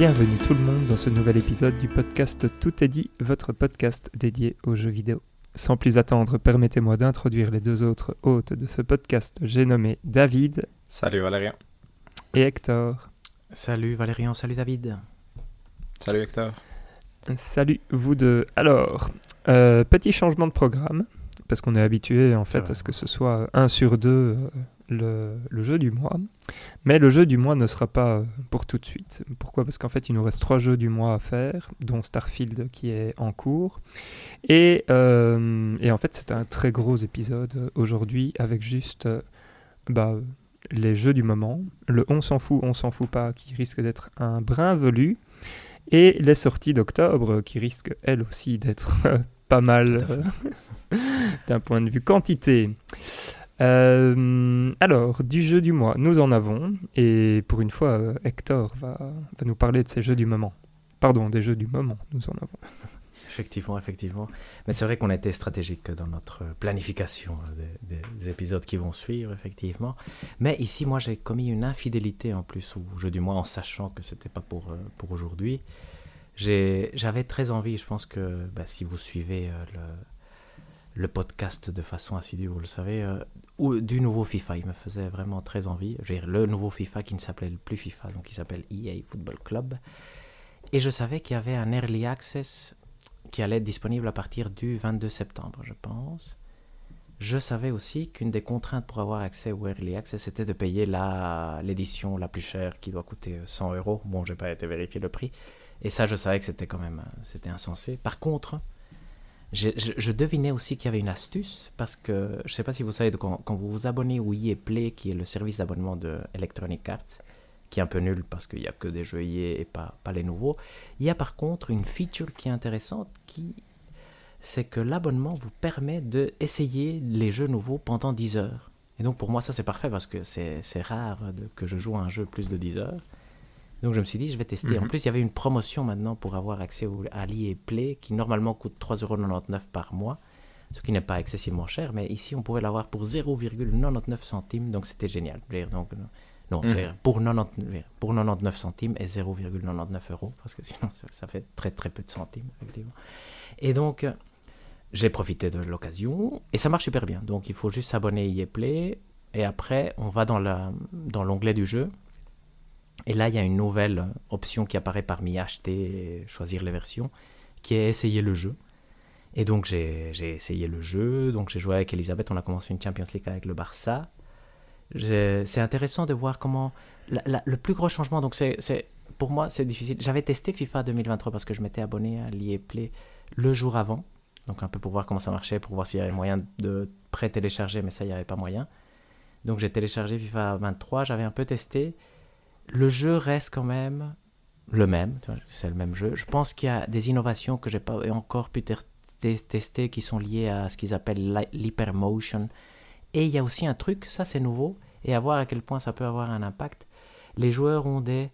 Bienvenue tout le monde dans ce nouvel épisode du podcast Tout est dit, votre podcast dédié aux jeux vidéo. Sans plus attendre, permettez-moi d'introduire les deux autres hôtes de ce podcast. J'ai nommé David. Salut Valérian. Et Hector. Salut Valérian, salut David. Salut Hector. Salut vous deux. Alors, euh, petit changement de programme, parce qu'on est habitué en fait à ce que ce soit un sur deux euh, le, jeu du mois. Mais le jeu du mois ne sera pas euh, pour tout de suite. Pourquoi? Parce qu'en fait, il nous reste trois jeux du mois à faire, dont Starfield qui est en cours. Et, et en fait, c'est un très gros épisode aujourd'hui avec juste bah, les jeux du moment, le on s'en fout, on s'en fout pas, qui risque d'être un brin velu, et les sorties d'octobre, qui risquent elles aussi d'être pas mal euh, d'un point de vue quantité. Euh, alors, du jeu du mois, nous en avons, et pour une fois, euh, Hector va, nous parler de ces jeux du moment. Pardon, des jeux du moment, nous en avons. Effectivement, effectivement. Mais c'est vrai qu'on a été stratégique dans notre planification des, épisodes qui vont suivre, effectivement. Mais ici, moi, j'ai commis une infidélité en plus au jeu du mois en sachant que c'était pas pour, euh, pour aujourd'hui. J'avais très envie, je pense que bah, si vous suivez euh, le, podcast de façon assidue, vous le savez, euh, ou, du nouveau FIFA. Il me faisait vraiment très envie. Dire, le nouveau FIFA qui ne s'appelait plus FIFA, donc il s'appelle EA Football Club. Et je savais qu'il y avait un early access qui allait être disponible à partir du 22 septembre, je pense. Je savais aussi qu'une des contraintes pour avoir accès au Early Access, c'était de payer l'édition la, plus chère qui doit coûter 100 euros. Bon, j'ai pas été vérifier le prix. Et ça, je savais que c'était quand même c'était insensé. Par contre, je, devinais aussi qu'il y avait une astuce parce que je ne sais pas si vous savez, quand, vous vous abonnez au EA Play, qui est le service d'abonnement de Electronic Arts, qui est un peu nul parce qu'il n'y a que des jeux et pas, les nouveaux. Il y a par contre une feature qui est intéressante qui c'est que l'abonnement vous permet de essayer les jeux nouveaux pendant 10 heures. Et donc pour moi ça c'est parfait parce que c'est rare que je joue à un jeu plus de 10 heures. Donc je me suis dit je vais tester. En mhm. plus il y avait une promotion maintenant pour avoir accès au, à l'EA Play qui normalement coûte 3,99€ par mois. Ce qui n'est pas excessivement cher, mais ici on pourrait l'avoir pour 0,99 centimes, donc c'était génial. Donc non, mm. pour, 99, pour 99 centimes et 0,99 euros, parce que sinon ça, fait très très peu de centimes, effectivement. Et donc, j'ai profité de l'occasion et ça marche super bien. Donc, il faut juste s'abonner à Play et après, on va dans l'onglet dans du jeu. Et là, il y a une nouvelle option qui apparaît parmi acheter et choisir les versions, qui est essayer le jeu. Et donc, j'ai essayé le jeu. Donc, j'ai joué avec Elisabeth. On a commencé une Champions League avec le Barça c'est intéressant de voir comment le plus gros changement. Donc c'est pour moi c'est difficile. J'avais testé FIFA 2023 parce que je m'étais abonné à l'IA Play le jour avant, donc un peu pour voir comment ça marchait, pour voir s'il y avait moyen de pré-télécharger, mais ça il n'y avait pas moyen. Donc j'ai téléchargé FIFA 23, j'avais un peu testé. Le jeu reste quand même le même, c'est le même jeu. Je pense qu'il y a des innovations que j'ai pas encore pu tester qui sont liées à ce qu'ils appellent l'hypermotion et il y a aussi un truc, ça c'est nouveau, et à voir à quel point ça peut avoir un impact. Les joueurs ont des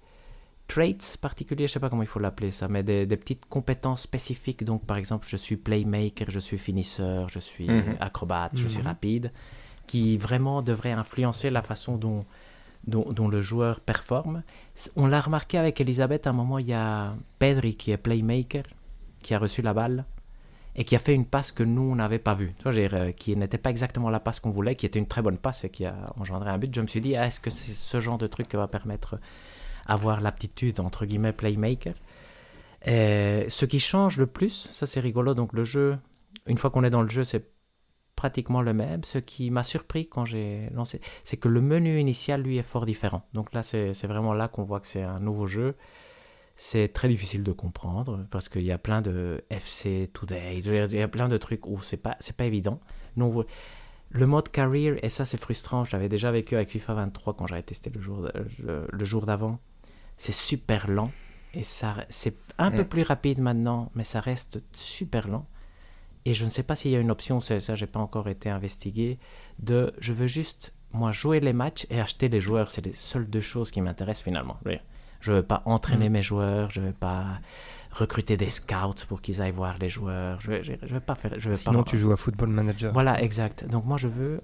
traits particuliers, je sais pas comment il faut l'appeler ça, mais des, petites compétences spécifiques. Donc par exemple, je suis playmaker, je suis finisseur, je suis mhm. acrobate, je suis mhm. rapide, qui vraiment devraient influencer la façon dont, dont, le joueur performe. On l'a remarqué avec Elisabeth, à un moment, il y a Pedri qui est playmaker, qui a reçu la balle et qui a fait une passe que nous, on n'avait pas vue, tu vois, euh, qui n'était pas exactement la passe qu'on voulait, qui était une très bonne passe et qui a engendré un but. Je me suis dit, ah, est-ce que c'est ce genre de truc qui va permettre avoir l'aptitude, entre guillemets, playmaker? Et Ce qui change le plus, ça c'est rigolo, donc le jeu, une fois qu'on est dans le jeu, c'est pratiquement le même. Ce qui m'a surpris quand j'ai lancé, c'est que le menu initial, lui, est fort différent. Donc là, c'est vraiment là qu'on voit que c'est un nouveau jeu c'est très difficile de comprendre parce qu'il y a plein de FC Today, il y a plein de trucs où c'est pas, pas évident. Non, le mode career, et ça c'est frustrant, je l'avais déjà vécu avec FIFA 23 quand j'avais testé le jour, le, jour d'avant, c'est super lent et ça, c'est un peu plus rapide maintenant, mais ça reste super lent. Et je ne sais pas s'il y a une option, ça, ça j'ai pas encore été investigué, de je veux juste moi jouer les matchs et acheter les joueurs, c'est les seules deux choses qui m'intéressent finalement. Je ne veux pas entraîner mm. mes joueurs, je ne veux pas recruter des scouts pour qu'ils aillent voir les joueurs. Je veux, pas faire. Je veux Sinon, pas... tu joues à Football Manager. Voilà, exact. Donc, moi, je veux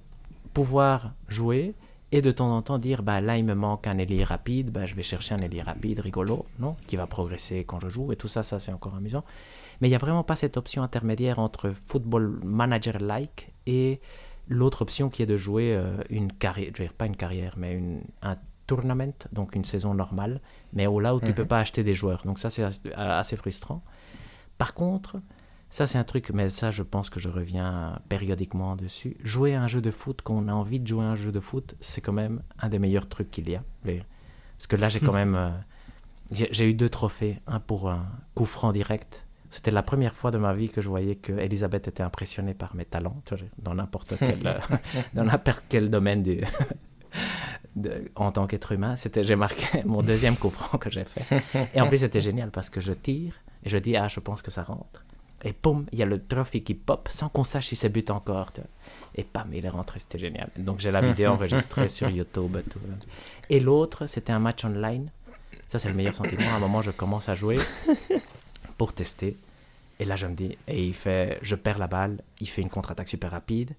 pouvoir jouer et de temps en temps dire bah là il me manque un ailier rapide, bah, je vais chercher un ailier rapide rigolo, non, qui va progresser quand je joue et tout ça, ça c'est encore amusant. Mais il n'y a vraiment pas cette option intermédiaire entre football manager like et l'autre option qui est de jouer euh, une carrière, je veux dire pas une carrière, mais une, un tournament, donc une saison normale, mais au là où tu ne peux pas acheter des joueurs. Donc ça c'est assez frustrant. Par contre, ça, c'est un truc, mais ça, je pense que je reviens périodiquement dessus. Jouer à un jeu de foot, quand on a envie de jouer à un jeu de foot, c'est quand même un des meilleurs trucs qu'il y a. Parce que là, j'ai quand même. Euh, j'ai eu deux trophées. Un pour un coup franc direct. C'était la première fois de ma vie que je voyais que Elisabeth était impressionnée par mes talents, dans n'importe quel, euh, dans n'importe quel domaine en tant qu'être humain. C'était, j'ai marqué mon deuxième coup franc que j'ai fait. Et en plus, c'était génial parce que je tire et je dis, ah, je pense que ça rentre. Et poum, il y a le trophée qui pop sans qu'on sache si c'est but encore. Et pam, il est rentré, c'était génial. Donc j'ai la vidéo enregistrée sur YouTube. Tout. Et l'autre, c'était un match online. Ça, c'est le meilleur sentiment. À un moment, je commence à jouer pour tester. Et là, je me dis, et il fait, je perds la balle, il fait une contre-attaque super rapide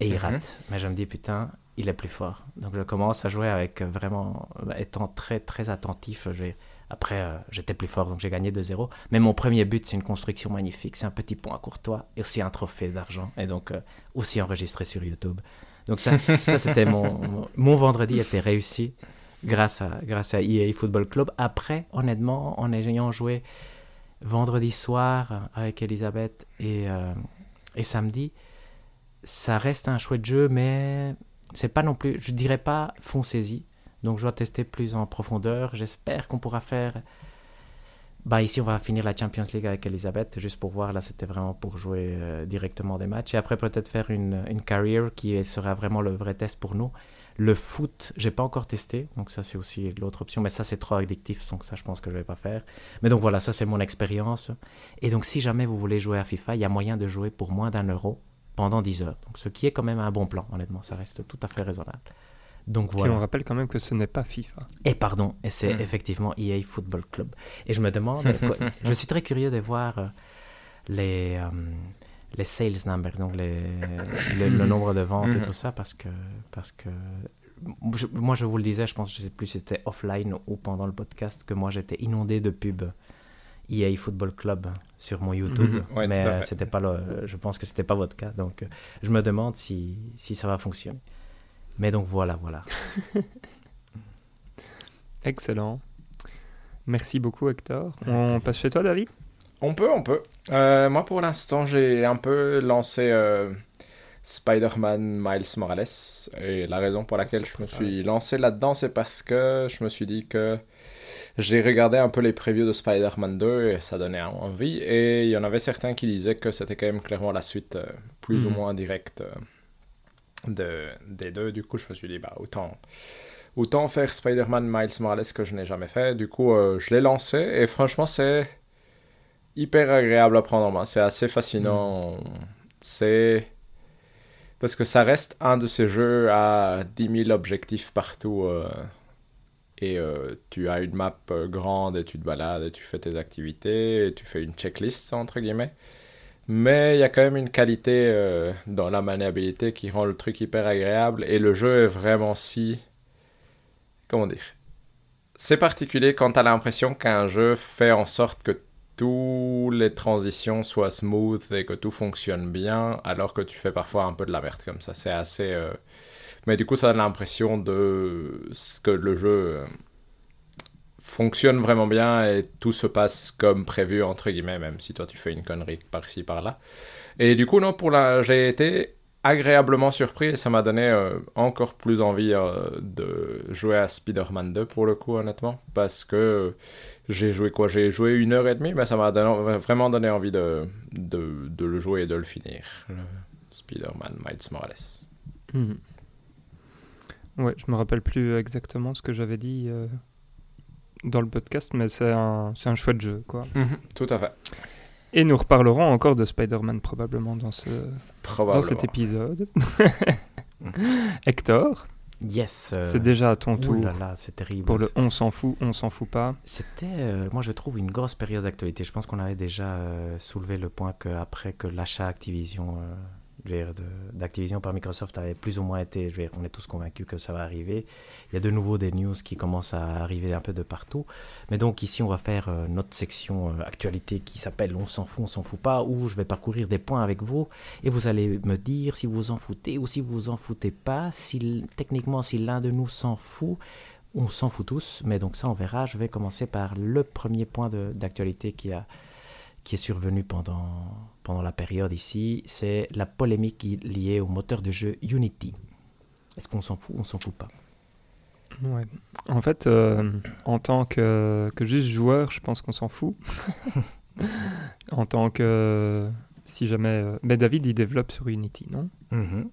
et il mhm. rate. Mais je me dis, putain, il est plus fort. Donc je commence à jouer avec vraiment, étant très, très attentif. J'ai après, euh, j'étais plus fort, donc j'ai gagné 2-0. Mais mon premier but, c'est une construction magnifique. C'est un petit pont à Courtois et aussi un trophée d'argent. Et donc, euh, aussi enregistré sur YouTube. Donc, ça, ça c'était mon, mon vendredi était réussi grâce à, grâce à EA Football Club. Après, honnêtement, en ayant joué vendredi soir avec Elisabeth et, euh, et samedi, ça reste un chouette jeu, mais c'est pas non plus, je dirais pas foncez-y donc je dois tester plus en profondeur. J'espère qu'on pourra faire... Bah ici, on va finir la Champions League avec Elisabeth, juste pour voir. Là, c'était vraiment pour jouer euh, directement des matchs. Et après, peut-être faire une, une carrière qui sera vraiment le vrai test pour nous. Le foot, j'ai pas encore testé, donc ça c'est aussi l'autre option, mais ça c'est trop addictif, donc ça je pense que je vais pas faire. Mais donc voilà, ça c'est mon expérience. Et donc si jamais vous voulez jouer à FIFA, il y a moyen de jouer pour moins d'un euro pendant 10 heures. Donc ce qui est quand même un bon plan, honnêtement, ça reste tout à fait raisonnable. Donc voilà. Et on rappelle quand même que ce n'est pas FIFA. Et pardon, et c'est hmm. effectivement EA Football Club. Et je me demande, je suis très curieux de voir euh, les, euh, les sales numbers, donc les, le, nombre de ventes et hmm. tout ça, parce que, parce que moi je vous le disais, je pense, je sais plus si c'était offline ou pendant le podcast, que moi j'étais inondé de pubs. EA Football Club sur mon YouTube, hmm. mais c'était pas le, je pense que c'était pas votre cas, donc je me demande si, si ça va fonctionner. Mais donc voilà, voilà. Excellent. Merci beaucoup Hector. On passe chez toi David? On peut, on peut. Euh, moi pour l'instant j'ai un peu lancé euh, Spider-Man Miles Morales. Et la raison pour laquelle je me suis lancé là-dedans c'est parce que je me suis dit que j'ai regardé un peu les previews de Spider-Man 2 et ça donnait envie. Et il y en avait certains qui disaient que c'était quand même clairement la suite euh, plus ou mhm. moins directe de, des deux. Du coup, je me suis dit, bah, autant, autant faire Spider-Man Miles Morales que je n'ai jamais fait. Du coup, euh, je l'ai lancé et franchement, c'est hyper agréable à prendre en main. C'est assez fascinant. C'est. Parce que ça reste un de ces jeux à 10 000 objectifs partout. Euh, et euh, tu as une map grande et tu te balades et tu fais tes activités et tu fais une checklist, entre guillemets. Mais il y a quand même une qualité euh, dans la maniabilité qui rend le truc hyper agréable. Et le jeu est vraiment si. Comment dire C'est particulier quand tu as l'impression qu'un jeu fait en sorte que toutes les transitions soient smooth et que tout fonctionne bien, alors que tu fais parfois un peu de la merde comme ça. C'est assez. Euh, mais du coup, ça donne l'impression de que le jeu euh, fonctionne vraiment bien et tout se passe comme prévu, entre guillemets, même si toi tu fais une connerie par-ci, par-là. Et du coup, non, pour la... j'ai été agréablement surpris et ça m'a donné euh, encore plus envie de jouer à Spider-Man 2 pour le coup, honnêtement, parce que j'ai joué quoi? J'ai joué une heure et demie, mais ça m'a vraiment donné envie de, de, de, le jouer et de le finir. Spider-Man Miles Morales. Mmh. Ouais, je me rappelle plus exactement ce que j'avais dit. Euh, dans le podcast, mais c'est un, un, chouette jeu. Quoi. Mhm, tout à fait. Et nous reparlerons encore de Spider-Man probablement dans, ce, dans cet épisode. Hector? Yes. Euh, c'est déjà à ton tour. c'est terrible. Pour le on s'en fout, on s'en fout pas. C'était, euh, moi je trouve, une grosse période d'actualité. Je pense qu'on avait déjà euh, soulevé le point qu'après que l'achat Activision d'Activision par Microsoft avait plus ou moins été, on est tous convaincus que ça va arriver. Il y a de nouveau des news qui commencent à arriver un peu de partout. Mais donc ici, on va faire euh, notre section euh, actualité qui s'appelle On s'en fout, on s'en fout pas, où je vais parcourir des points avec vous et vous allez me dire si vous vous en foutez ou si vous vous en foutez pas. Si techniquement, si l'un de nous s'en fout, on s'en fout tous. Mais donc ça, on verra. Je vais commencer par le premier point d'actualité qui a qui est survenu pendant, pendant la période ici, c'est la polémique liée au moteur de jeu Unity. Est-ce qu'on s'en fout ou on s'en fout pas? Ouais. En fait, euh, en tant que, que, juste joueur, je pense qu'on s'en fout. en tant que. Si jamais. Euh, mais David, il développe sur Unity, non? Mm-hmm.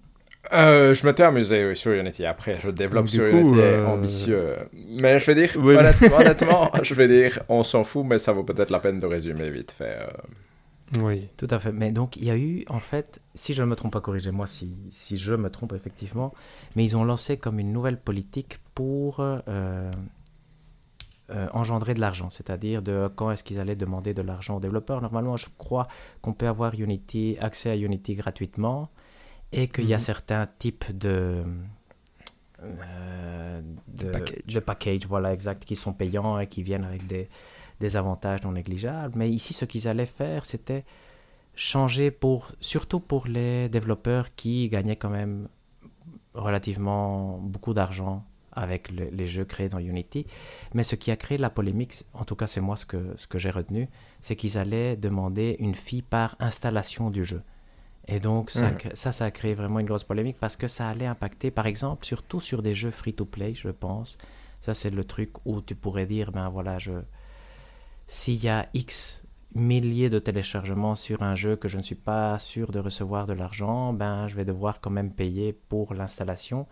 Euh, je m'étais amusé sur Unity. Après, je développe sur Unity euh, ambitieux. Mais je vais dire, honnêtement, je vais dire, on s'en fout, mais ça vaut peut-être la peine de résumer vite fait. Euh. Oui. Tout à fait. Mais donc, il y a eu, en fait, si je ne me trompe pas, corrigez-moi si, si, je me trompe effectivement, mais ils ont lancé comme une nouvelle politique pour engendrer de l'argent. C'est-à-dire de quand est-ce qu'ils allaient demander de l'argent aux développeurs. Normalement, je crois qu'on peut avoir Unity, accès à Unity gratuitement et qu'il y a mhm. certains types de, euh, de, package. package, voilà, exact, qui sont payants et qui viennent avec des, des avantages non négligeables. Mais ici, ce qu'ils allaient faire, c'était changer pour, surtout pour les développeurs qui gagnaient quand même relativement beaucoup d'argent avec les jeux créés dans Unity. Mais ce qui a créé la polémique, en tout cas c'est moi ce que, ce que j'ai retenu, c'est qu'ils allaient demander une fee par installation du jeu. Et donc, ça, hmm. ça, ça a créé vraiment une grosse polémique parce que ça allait impacter, par exemple, surtout sur des jeux free-to-play, je pense. Ça, c'est le truc où tu pourrais dire, ben voilà, je... s'il y a X milliers de téléchargements sur un jeu que je ne suis pas sûr de recevoir de l'argent, ben je vais devoir quand même payer pour l'installation.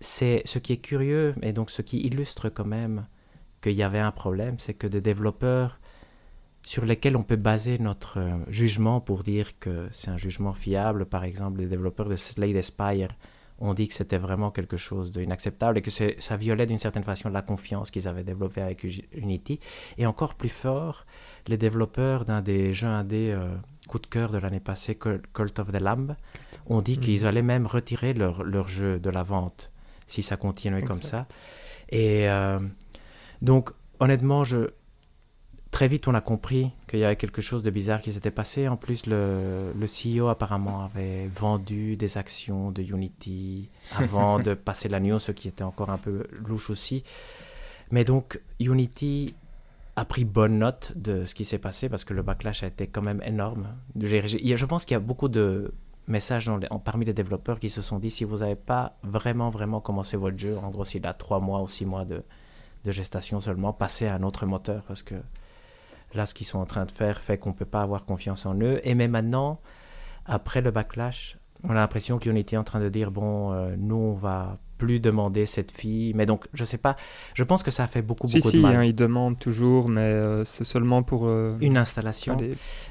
C'est ce qui est curieux et donc ce qui illustre quand même qu'il y avait un problème, c'est que des développeurs sur lesquels on peut baser notre euh, jugement pour dire que c'est un jugement fiable. Par exemple, les développeurs de Slade Spire ont dit que c'était vraiment quelque chose d'inacceptable et que ça violait d'une certaine façon la confiance qu'ils avaient développée avec Unity. Et encore plus fort, les développeurs d'un des jeux indés euh, coup de cœur de l'année passée, Cult of the Lamb, ont dit qu'ils mhm. allaient même retirer leur, leur, jeu de la vente si ça continuait comme ça. Et euh, donc, honnêtement, je, très vite, on a compris qu'il y avait quelque chose de bizarre qui s'était passé. En plus, le, le, CEO apparemment avait vendu des actions de Unity avant de passer la news, ce qui était encore un peu louche aussi. Mais donc, Unity a pris bonne note de ce qui s'est passé parce que le backlash a été quand même énorme. Je pense qu'il y a beaucoup de messages parmi les développeurs qui se sont dit si vous n'avez pas vraiment, vraiment commencé votre jeu, en gros, s'il a trois mois ou six mois de, de gestation seulement, passez à un autre moteur parce que Là, ce qu'ils sont en train de faire fait qu'on ne peut pas avoir confiance en eux. Et même maintenant, après le backlash, on a l'impression qu'ils était en train de dire bon, euh, nous, on va plus demander cette fille. Mais donc, je sais pas. Je pense que ça a fait beaucoup, beaucoup de mal. Hein, ils demandent toujours, mais euh, c'est seulement pour euh, une installation.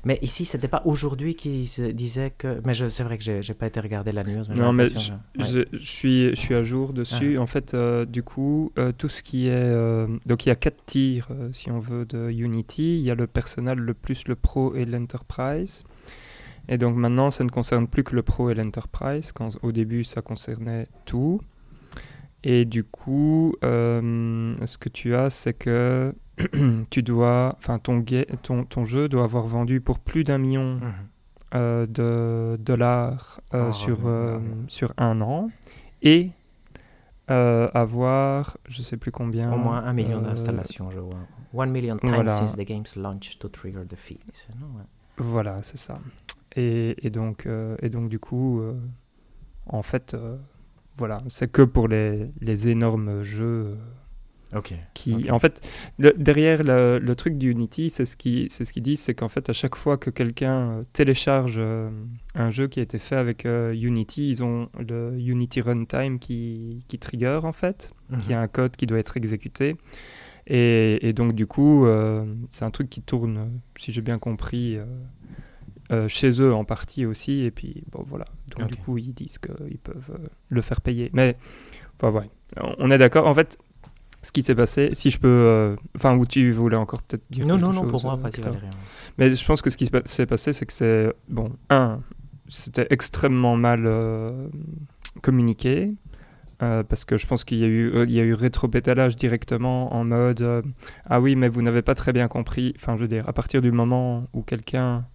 Mais ici, c'était pas aujourd'hui qu'ils disaient que. Mais c'est vrai que j'ai pas été regarder la news. non, mais je, suis, je suis à jour dessus. Ah. En fait, du coup, tout ce qui est donc il y a quatre tirs, si on veut, de Unity. Il y a le personnel, le plus, le pro et l'enterprise. Et donc maintenant, ça ne concerne plus que le pro et l'enterprise. Quand au début, ça concernait tout. Et du coup, euh, ce que tu as, c'est que tu dois, enfin ton, ton, ton, jeu doit avoir vendu pour plus d'un million mhm. euh, de dollars euh, sur, sur un an et avoir, je sais plus combien. Au moins un million d'installations, je vois. One million times since the game's launch to trigger the fees. Voilà, c'est ça. Et, et, donc, et donc, du coup, en fait voilà, c'est que pour les, les énormes jeux. Euh, ok. Qui, En fait, derrière le, le, truc d'Unity, c'est ce qu'ils ce disent, c'est qu'en fait, à chaque fois que quelqu'un euh, télécharge euh, un jeu qui a été fait avec Unity, ils ont le Unity Runtime qui, qui trigger, en fait, qui a mhm. un code qui doit être exécuté. Et, et donc, du coup, c'est un truc qui tourne, si j'ai bien compris, euh, chez eux en partie aussi. Et puis, bon, voilà. Donc, du coup, ils disent qu'ils peuvent euh, le faire payer. Mais, enfin, ouais. On est d'accord. En fait, ce qui s'est passé, si je peux. euh, Enfin, où tu voulais encore peut-être dire. Non, non, non, pour moi, euh, pas Victor. Mais je pense que ce qui s'est passé, c'est que c'est. Bon, un. c'était extrêmement mal euh, communiqué. Euh, parce que je pense qu'il y a eu, il y a eu rétropétalage directement en mode Ah oui, mais vous n'avez pas très bien compris. Enfin, je veux dire, à partir du moment où quelqu'un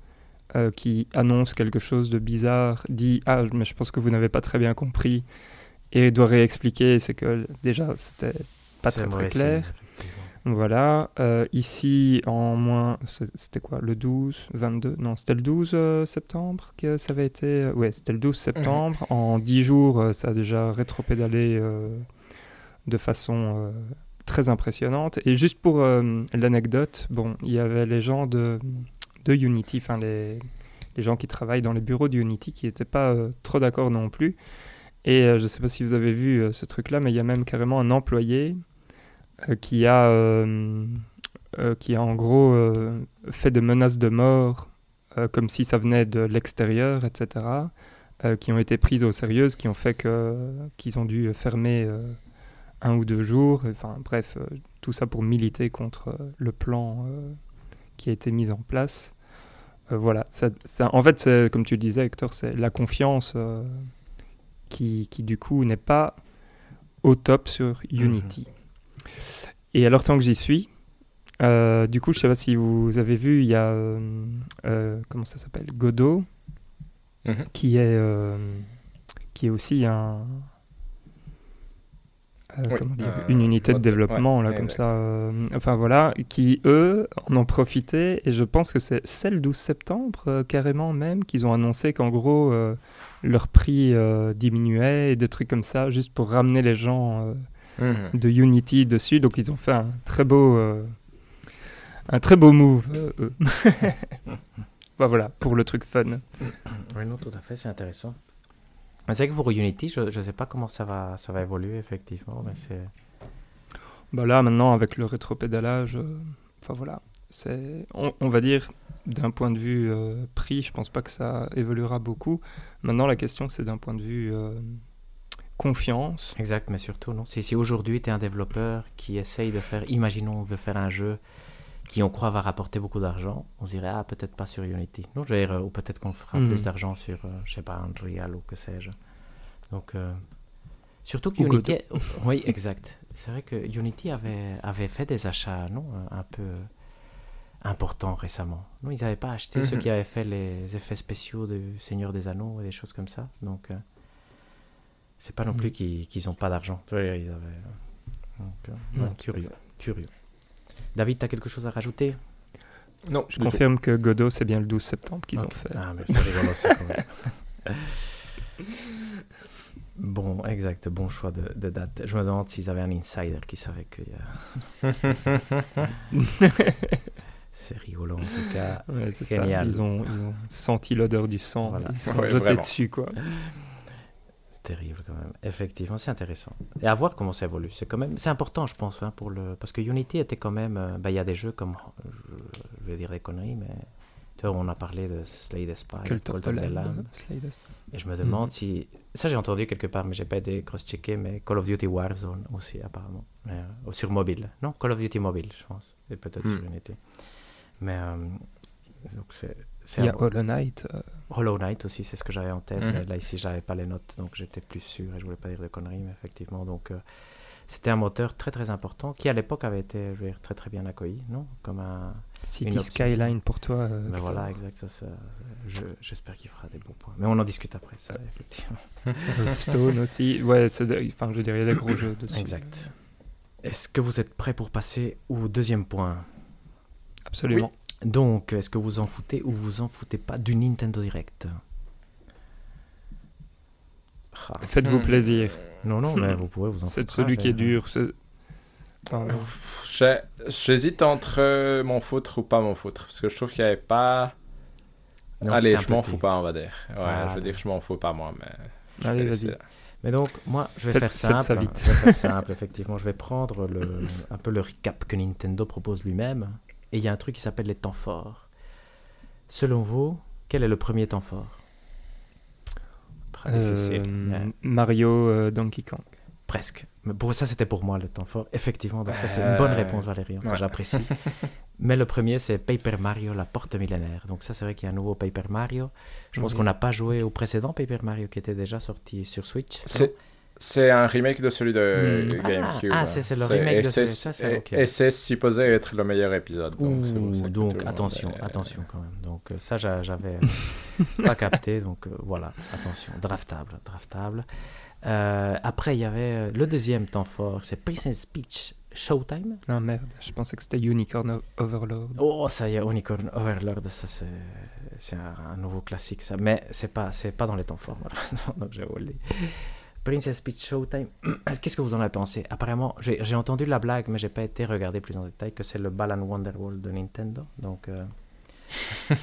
qui annonce quelque chose de bizarre dit Ah, mais je pense que vous n'avez pas très bien compris et doit réexpliquer, c'est que déjà, c'était pas très, très clair. Voilà. Euh, ici, en moins. C'était quoi Le 12 22 Non, c'était le 12 euh, septembre que ça avait été. Ouais, c'était le 12 septembre. En 10 jours, euh, ça a déjà rétropédalé de façon très impressionnante. Et juste pour l'anecdote, bon, il y avait les gens de, de Unity, enfin les, les gens qui travaillent dans les bureaux de Unity qui n'étaient pas trop d'accord non plus. Et je ne sais pas si vous avez vu ce truc-là, mais il y a même carrément un employé euh, qui a, euh, euh, qui a en gros fait des menaces de mort comme si ça venait de l'extérieur, etc., qui ont été prises au sérieux, qui ont fait qu'ils ont dû fermer un ou deux jours. Enfin bref, tout ça pour militer contre le plan qui a été mis en place. voilà, ça, en fait, comme tu le disais, Hector, c'est la confiance qui, qui, du coup, n'est pas au top sur Unity. Et alors, tant que j'y suis, euh, du coup, je sais pas si vous avez vu, il y a. Euh, euh, comment ça s'appelle? Godot, mhm. qui, est, qui est aussi un. Comment dire, une unité de développement, là, comme ça. enfin, voilà, qui, eux, en ont profité. Et je pense que c'est, celle le 12 septembre, carrément même, qu'ils ont annoncé qu'en gros, leur prix diminuait et des trucs comme ça, juste pour ramener les gens Mhm. de Unity dessus. Donc ils ont fait un très beau, euh, un très beau move. Euh, bah, voilà, pour le truc fun. Oui, non, tout à fait, c'est intéressant. C'est vrai que pour Unity, je ne sais pas comment ça va, ça va évoluer, effectivement. Mais c'est... Bah là, maintenant, avec le rétropédalage, euh, enfin voilà, c'est, on, on, va dire, d'un point de vue prix, je pense pas que ça évoluera beaucoup. Maintenant, la question, c'est d'un point de vue confiance. Exact, mais surtout, non. Si, si aujourd'hui tu es un développeur qui essaye de faire, imaginons, on veut faire un jeu qui on croit va rapporter beaucoup d'argent, on se dirait, ah, peut-être pas sur Unity. Non, je dire, ou peut-être qu'on fera hmm. plus d'argent sur, je euh, je sais pas, Unreal ou que sais-je. Donc, euh, surtout que Unity. Oui, exact. C'est vrai que Unity avait, avait fait des achats, non Un peu importants récemment. Non, ils n'avaient pas acheté ceux mhm. qui avaient fait les effets spéciaux de Seigneur des Anneaux et des choses comme ça. Donc, euh, c'est pas non plus mm. qu'ils n'ont pas d'argent. Ils avaient... Euh, curieux, curieux. David, tu as quelque chose à rajouter? Non, je confirme que Godot, c'est bien le 12 septembre qu'ils ont fait. Ah, mais c'est rigolo, ça, quand même. Bon, exact, bon choix de, de, date. Je me demande s'ils avaient un insider qui savait qu'il y a... c'est rigolo en tout cas. Ouais, Génial. Ils, ont, ils, ont, senti l'odeur du sang, voilà. ils sont jetés dessus quoi terrible quand même. Effectivement, c'est intéressant. Et à voir comment ça évolue. C'est quand même, c'est important, je pense, hein, pour le, parce que Unity était quand même, euh, bah, il y a des jeux comme, je, vais dire des conneries, mais tu vois, on a parlé de Slade Spy, Cult of the Lamb. Et je me demande mhm. si, ça j'ai entendu quelque part, mais j'ai pas été cross-checké, mais Call of Duty Warzone aussi apparemment, mais, euh, sur mobile. Non, Call of Duty mobile, je pense, et peut-être sur mhm. Unity. Mais euh, donc c'est il y a Hollow Knight. Euh. Hollow Knight aussi, c'est ce que j'avais en tête. Mhm. là, ici, j'avais pas les notes, donc j'étais plus sûr et je voulais pas dire de conneries, mais effectivement. Donc, euh, c'était un moteur très très important qui, à l'époque, avait été je dire, très très bien accueilli, non? Comme un. City Skyline pour toi. Euh, ben voilà, exact. Ça, ça J'espère qu'il fera des bons points. Mais on en discute après, ça, effectivement. Stone aussi. Ouais, enfin, je dirais, il y a des gros jeux dessus. Exact. Est-ce que vous êtes prêts pour passer au deuxième point? Absolument. Donc, est-ce que vous en foutez ou vous en foutez pas du Nintendo Direct? Ah. Faites-vous hmm. plaisir. Non, non, mais vous pouvez vous en C'est celui qui est dur. J'hésite entre euh, mon foutre ou pas mon foutre. Parce que je trouve qu'il n'y avait pas. Allez, je m'en fous pas, on va dire. Ouais, ah, je veux dire, je m'en fous pas moi, mais. Allez, vas-y. Mais donc, moi, je vais faire simple. Ça vite. Je vais faire simple, effectivement. Je vais prendre le, un peu le recap que Nintendo propose lui-même. Et il y a un truc qui s'appelle les temps forts. Selon vous, quel est le premier temps fort? Euh, Mario euh, Donkey Kong. Presque. Mais pour ça, c'était pour moi le temps fort. Effectivement, donc ça, c'est une bonne réponse, Valérie, que j'apprécie. Mais le premier, c'est Paper Mario, la porte millénaire. Donc ça, c'est vrai qu'il y a un nouveau Paper Mario. Je pense qu'on n'a pas joué au précédent Paper Mario qui était déjà sorti sur Switch. C'est un remake de celui de hmm. GameCube. Ah, c'est le remake de celui Et c'est supposé être le meilleur épisode. Donc, donc attention, attention quand même. Donc euh, ça, j'avais pas capté. Donc euh, voilà, attention. Draftable, draftable. Euh, après, il y avait le deuxième temps fort, c'est Princess Peach Showtime. Non, merde, je pensais que c'était Unicorn Overlord. Oh, ça y est, Unicorn Overlord, ça c'est un, nouveau classique, ça. Mais c'est pas, pas dans les temps forts, malheureusement, donc j'ai oublié. Princess Peach Showtime, qu'est-ce que vous en avez pensé? Apparemment, j'ai entendu la blague, mais j'ai pas été regarder plus en détail que c'est le Balan Wonderworld de Nintendo. Donc, euh,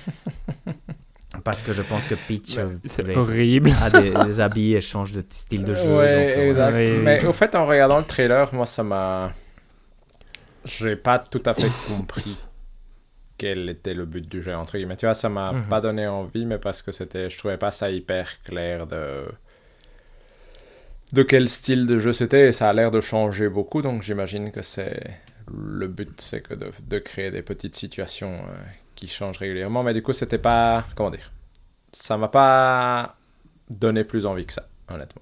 parce que je pense que Peach euh, c'est horrible. a des, habits et change de style de jeu. Ouais, euh, exact. Mais au fait, en regardant le trailer, moi, ça m'a. J'ai pas tout à fait compris quel était le but du jeu entre guillemets. Tu vois, ça m'a mhm. pas donné envie, mais parce que c'était, je trouvais pas ça hyper clair de de quel style de jeu c'était et ça a l'air de changer beaucoup donc j'imagine que c'est le but c'est que de, de, créer des petites situations euh, qui changent régulièrement mais du coup c'était pas comment dire ça m'a pas donné plus envie que ça honnêtement.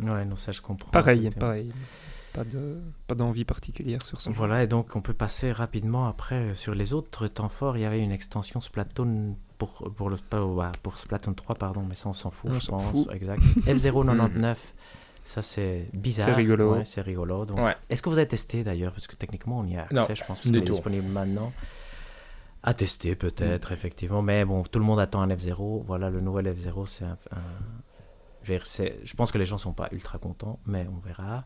Ouais non ça je comprends. Pareil pareil. Pas de pas d'envie particulière sur ce voilà et donc on peut passer rapidement après sur les autres temps forts. Il y avait une extension Splatoon pour, pour, le, pour Splatoon 3, pardon, mais ça on s'en fout, je pense. Exact. F099, ça c'est bizarre. C'est rigolo. c'est rigolo. Donc, Est-ce que vous avez testé d'ailleurs Parce que techniquement on y a accès, je pense que c'est disponible maintenant. À tester peut-être, mm. effectivement. Mais bon, tout le monde attend un F0. Voilà, le nouvel F0, c'est un, Je pense que les gens sont pas ultra contents, mais on verra.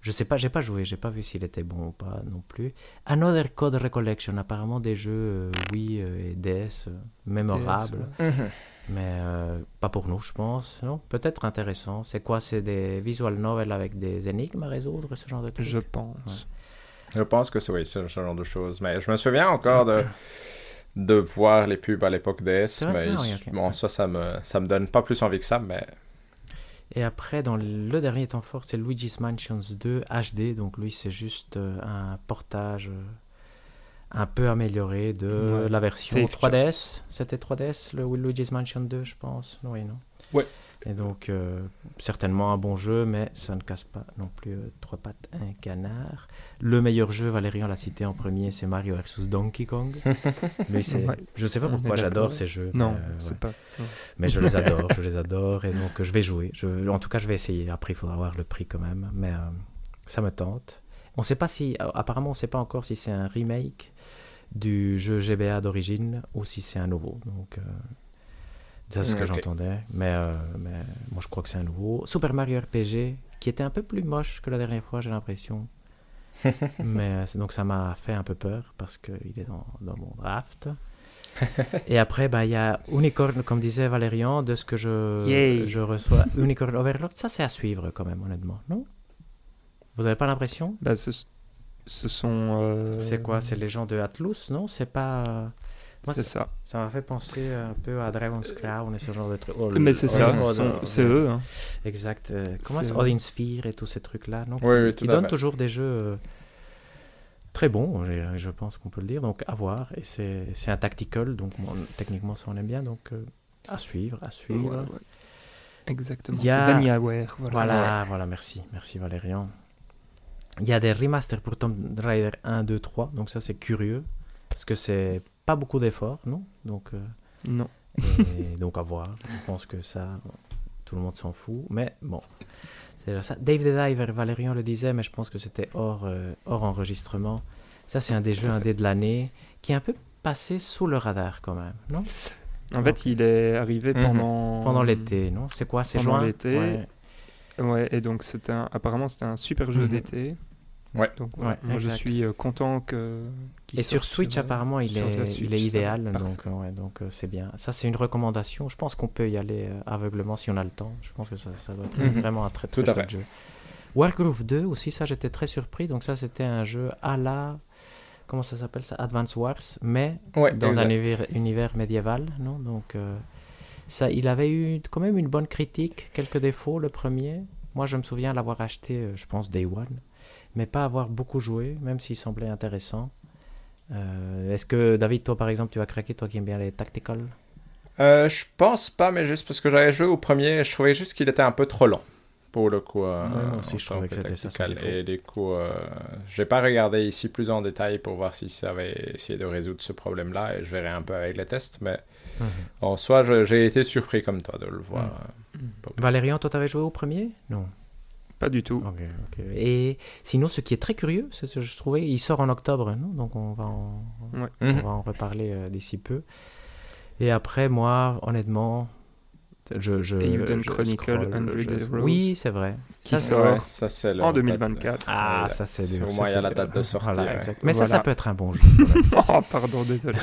Je sais pas, j'ai pas joué, j'ai pas vu s'il était bon ou pas non plus. Another Code Recollection, apparemment des jeux euh, Wii euh, et DS euh, mémorables, mhm. mais pas pour nous, je pense. Non, peut-être intéressant. C'est quoi? C'est des visual novels avec des énigmes à résoudre, ce genre de trucs Je pense. Je pense que c'est oui, ce genre de choses. Mais je me souviens encore de de voir les pubs à l'époque DS, mais ah bon, ça, ça me ça me donne pas plus envie que ça, mais et après, dans le dernier temps fort, c'est Luigi's Mansions 2 HD. Donc lui, c'est juste euh, un portage euh, un peu amélioré de la version 3DS. C'était 3DS, le Luigi's Mansion 2, je pense. Oui, non? Ouais. Et donc, euh, certainement un bon jeu, mais ça ne casse pas non plus euh, trois pattes, un canard. Le meilleur jeu, Valérian l'a cité en premier, c'est Mario vs Donkey Kong. C'est... Je ne sais pas pourquoi j'adore ces jeux. Non, mais, euh, c'est pas. Mais je les adore, je les adore, et donc je vais jouer. Je... En tout cas, je vais essayer. Après, il faudra voir le prix quand même, mais ça me tente. On sait pas si, apparemment, on ne sait pas encore si c'est un remake du jeu GBA d'origine ou si c'est un nouveau. Donc, c'est ce que j'entendais. Mais, euh, mais moi, je crois que c'est un nouveau. Super Mario RPG, qui était un peu plus moche que la dernière fois, j'ai l'impression. mais euh, donc, ça m'a fait un peu peur parce qu'il est dans, dans, mon draft. Et après, bah, il y a Unicorn, comme disait Valérian, de ce que je, je reçois. Unicorn Overlord, ça, c'est à suivre quand même, honnêtement. Non? Vous n'avez pas l'impression? Bah, ce, ce, sont. Euh, c'est quoi? C'est les gens de Atlus, non? C'est pas c'est ça. Ça m'a fait penser un peu à Dragon's Crown et ce genre de trucs. Oh, Mais c'est ça, c'est eux. Hein. Exact. Euh, comment c'est Odin Sphere et tous ces trucs-là non? Oui, Qui, donnent toujours des jeux euh, très bons, je pense qu'on peut le dire. Donc à voir. Et c'est un tactical, donc techniquement ça on aime bien. Donc euh, à suivre, à suivre. Exactement. C'est Vanillaware. Voilà, voilà, voilà, merci. Merci Valérian. Il y a des remasters pour Tomb Raider 1, 2, 3. Donc ça c'est curieux. Parce que c'est pas beaucoup d'efforts, non? Donc, euh, non. Et donc à voir. Je pense que ça, tout le monde s'en fout. Mais bon, c'est déjà ça. Dave the Diver, Valérian le disait, mais je pense que c'était hors, euh, hors enregistrement. Ça, c'est un des jeux indés de l'année qui est un peu passé sous le radar quand même, non? En fait, il est arrivé mhm. pendant... Pendant l'été, non? C'est quoi? C'est juin? l'été. Ouais. ouais. et donc c'était apparemment c'était un super jeu mhm. d'été. Ouais. Donc moi je suis euh, content que. Et sur Switch apparemment il est, il est idéal, donc ouais, donc euh, c'est bien. Ça c'est une recommandation. Je pense qu'on peut y aller euh, aveuglement si on a le temps. Je pense que ça, ça doit être mhm. vraiment un très très chouette jeu. Wargroove 2 aussi ça j'étais très surpris. Donc ça c'était un jeu à la comment ça s'appelle ça? Advance Wars, mais dans un univers, médiéval, non? Donc ça il avait eu quand même une bonne critique, quelques défauts le premier Moi, je me souviens l'avoir acheté, euh, je pense, Day One, mais pas avoir beaucoup joué, même s'il semblait intéressant. Euh, Est-ce que, David, toi, par exemple, tu as craqué, toi qui aimes bien les tactical Euh, je pense pas, mais juste parce que j'avais joué au premier, je trouvais juste qu'il était un peu trop lent. Pour le coup, euh, Ouais, moi aussi, en je trouvais que c'était ça. Et du coup, euh, j'ai pas regardé ici plus en détail pour voir si ça avait essayé de résoudre ce problème-là, et je verrai un peu avec les tests, mais en soi, je- j'ai été surpris comme toi de le voir. Mm. euh, Valérian, toi, t'avais joué au premier? Non. Pas du tout. Et sinon, ce qui est très curieux, c'est ce que je trouvais, il sort en octobre, non? Donc on va en, Ouais. on Mhm. va en reparler euh, d'ici peu. Et après, moi, honnêtement, je. je Chronicle, scroll, 100 je- Days Rose. Oui, c'est vrai. Qui Ça, sort Ouais, ça, c'est en la date de- 2024. Ah, Ouais, ça c'est. Au moins, il y a la date de sortie. Voilà, ouais. exact. Mais ça, ça peut être un bon jeu. Ça, Oh, pardon, désolé.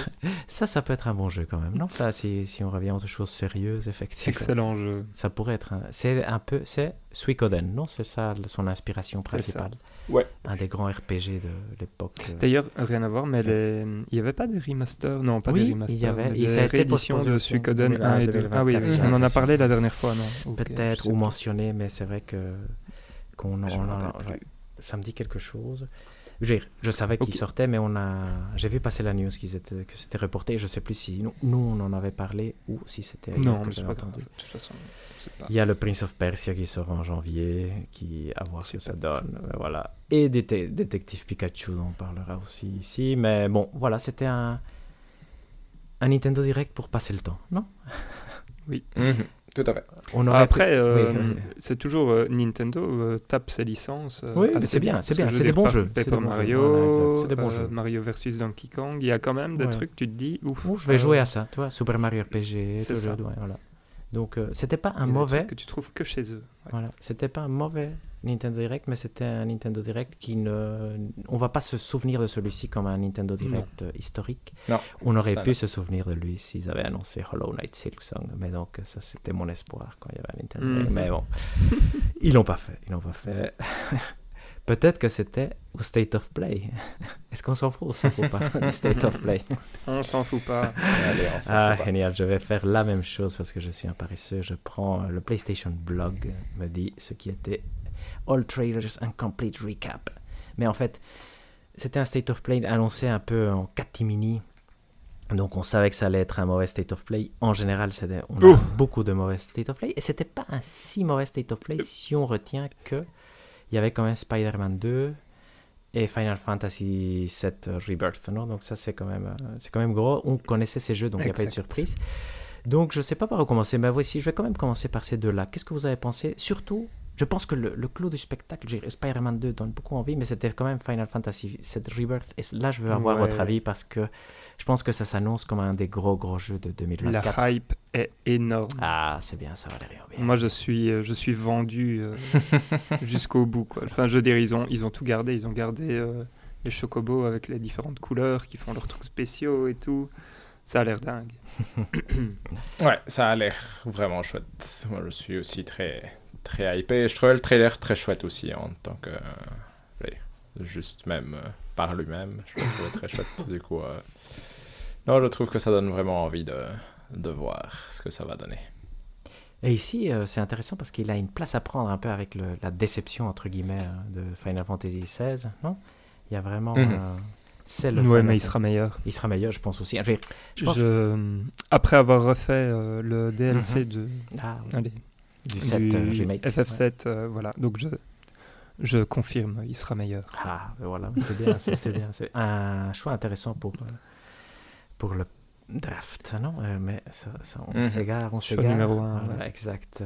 ça, ça peut être un bon jeu quand même. Non, ça, si, si on revient aux choses sérieuses, effectivement. Excellent jeu. Ça pourrait être. un- C'est un peu. C'est Suikoden, non? C'est ça son inspiration C'est ça. principale. Ouais. Un des grands RPG de l'époque. euh. D'ailleurs, rien à voir, mais les... il n'y avait pas des remasters? Non, pas Oui, des il y remasters. avait- a des rééditions de Suikoden 1 et 2. Ah oui, 2024, j'ai on en a parlé la dernière fois, non? Peut-être, ou mentionné, mais c'est vrai que qu'on en, ça me dit quelque chose. Je, veux dire, je savais qu'il Ok. sortait, mais on a, j'ai vu passer la news qu'ils étaient, que c'était reporté. Je sais plus si nous, nous, on en avait parlé ou si c'était Non, que mais pas grave. entendu. De toute façon, pas. Il y a le Prince of Persia qui sort en janvier, qui à voir ce que ça donne. Voilà. Et Déte- Détective Pikachu, dont on parlera aussi ici. Mais bon, voilà, c'était un, un Nintendo Direct pour passer le temps, non? Mhm, Tout à fait. on aurait Après, pu- euh, Oui, c'est toujours euh, Nintendo euh, tape ses licences. euh, Oui, c'est bien, c'est bien, c'est des bons jeux, c'est Paper Mario, c'est des bons jeux. Mario versus Donkey Kong, il y a quand même des Ouais. trucs, tu te dis, ouf. Ouh, je vais euh, jouer à ça, tu vois, Super Mario RPG, c'est tout ça. le- ouais, voilà. Donc, euh, c'était pas un des mauvais, trucs que tu trouves que chez eux. Ouais. voilà, c'était pas un mauvais Nintendo Direct, mais c'était un Nintendo Direct qui ne, on va pas se souvenir de celui-ci comme un Nintendo Direct euh, historique. Non. On aurait pu non. se souvenir de lui s'ils avaient annoncé Hollow Knight Silk Song, mais donc ça c'était mon espoir quand il y avait un Nintendo Mhm. Direct. Mais bon, ils l'ont pas fait, ils l'ont pas fait. Peut-être que c'était au State of Play. Est-ce qu'on s'en fout ou s'en fout pas du State of Play? On s'en fout pas. Allez, on s'en Ah, fout pas. génial. Je vais faire la même chose parce que je suis un paresseux. Je prends le PlayStation Blog, me dit ce qui était All Trailers and Complete Recap. Mais en fait, c'était un State of Play annoncé un peu en catimini. Donc on savait que ça allait être un mauvais State of Play. En général, on a beaucoup de mauvais State of Play. Et c'était pas un si mauvais State of Play si on retient que il y avait quand même Spider-Man 2 et Final Fantasy VII Rebirth. Non? Donc ça, c'est quand, même, euh, c'est quand même gros. On connaissait ces jeux, donc il n'y a pas de surprise. Donc je sais pas par où commencer, mais voici, je vais quand même commencer par ces deux-là. Qu'est-ce que vous avez pensé? Surtout, je pense que le, le clou du spectacle, Spider-Man 2 donne beaucoup envie, mais c'était quand même Final Fantasy VII Rebirth. Et là, je veux avoir Ouais. votre avis parce que je pense que ça s'annonce comme un des gros gros jeux de 2024. La hype est énorme. Ah, c'est bien, ça va aller bien. Moi, je suis, euh, je suis vendu euh, jusqu'au bout. Quoi. Enfin, je veux dire, ils ont, ils ont tout gardé. Ils ont gardé euh, les chocobos avec les différentes couleurs qui font leurs trucs spéciaux et tout. Ça a l'air dingue. Ouais, ça a l'air vraiment chouette. Moi, je suis aussi très, très hypé. Je trouvais le trailer très chouette aussi en tant que. euh, juste même euh, par lui-même. Je le trouvais très chouette. Du coup, euh, non, je trouve que ça donne vraiment envie de, de voir ce que ça va donner. Et ici, euh, c'est intéressant parce qu'il a une place à prendre un peu avec le- la déception, entre guillemets, euh, de Final Fantasy XVI, non? Il y a vraiment... Mhm. euh, c'est le ouais, mais il sera meilleur. il sera meilleur, je pense aussi. Je, veux dire, je pense... Je- Après avoir refait euh, le DLC de, Ah, oui. allez, du 7 du euh, remake. ouais. FF7, euh, voilà. Donc je, je confirme, il sera meilleur. Ah, ben voilà, c'est bien, c'est bien. C'est un choix intéressant pour, euh, pour le draft, non? Euh, Mais ça, ça, on Mhm. s'égare, on Choix s'égare. numéro un, Voilà, ouais. Exact.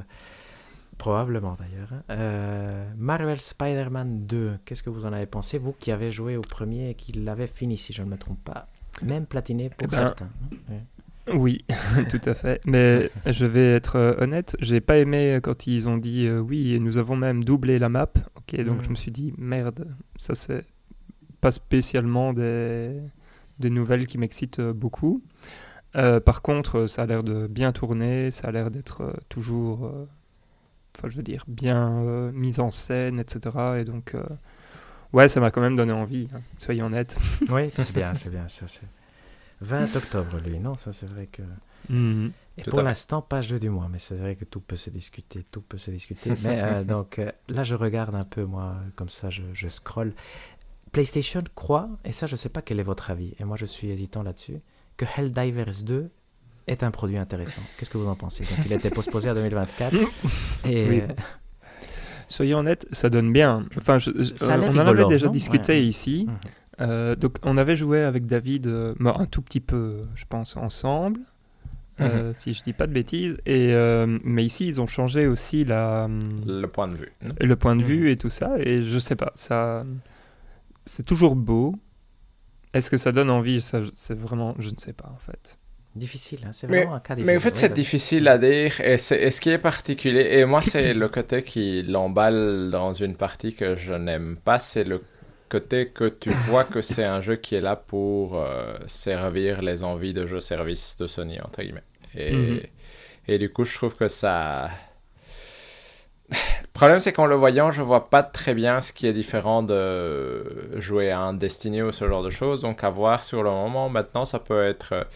Probablement d'ailleurs. hein. Euh, Marvel Spider-Man 2, qu'est-ce que vous en avez pensé Vous qui avez joué au premier et qui l'avez fini, si je ne me trompe pas? Même platiné pour Eh ben, certains. hein. Ouais. Oui, tout à fait. Mais je vais être euh, honnête, j'ai pas aimé quand ils ont dit euh, oui, et nous avons même doublé la map. Ok, donc je me suis dit merde, ça c'est pas spécialement des, des nouvelles qui m'excitent euh, beaucoup. Euh, par contre, euh, ça a l'air de bien tourner, ça a l'air d'être euh, toujours, euh, enfin je veux dire, bien euh, mis en scène, etc. Et donc, euh, ouais, ça m'a quand même donné envie, hein, soyons honnêtes. Oui, c'est bien, c'est bien. Ça, c'est... 20 octobre, lui, non Ça, c'est vrai que. Mhm. Et Tout pour l'instant, pas jeu du mois, mais c'est vrai que tout peut se discuter, tout peut se discuter. mais euh, donc euh, là, je regarde un peu, moi, comme ça, je, je scroll. PlayStation croit, et ça, je sais pas quel est votre avis, et moi, je suis hésitant là-dessus, que Helldivers 2 est un produit intéressant. Qu'est-ce que vous en pensez? Donc, il a été postposé à 2024. et Oui. euh, Soyons honnêtes, ça donne bien. Enfin, je- Ça on en avait déjà discuté Ouais. ici. Mhm. Euh, donc, on avait joué avec David euh, un tout petit peu, je pense, ensemble, euh, si je dis pas de bêtises. Et, euh, mais ici, ils ont changé aussi la, Le point de vue. non? le point de Mhm. vue et tout ça. Et je sais pas, ça, c'est toujours beau. Est-ce que ça donne envie? Ça, je- c'est vraiment, je ne sais pas en fait. difficile, hein, c'est Mais- vraiment un cas difficile. Mais en fait, Oui, c'est difficile à dire. Et, c'est- et ce qui est particulier, et moi, c'est le côté qui l'emballe dans une partie que je n'aime pas, c'est le côté que tu vois que c'est un jeu qui est là pour euh, servir les envies de jeu service de Sony, entre guillemets. Et, Mhm. et du coup, je trouve que ça. Le problème, c'est qu'en le voyant, je vois pas très bien ce qui est différent de jouer à un Destiny ou ce genre de choses. Donc, à voir sur le moment, maintenant, ça peut être.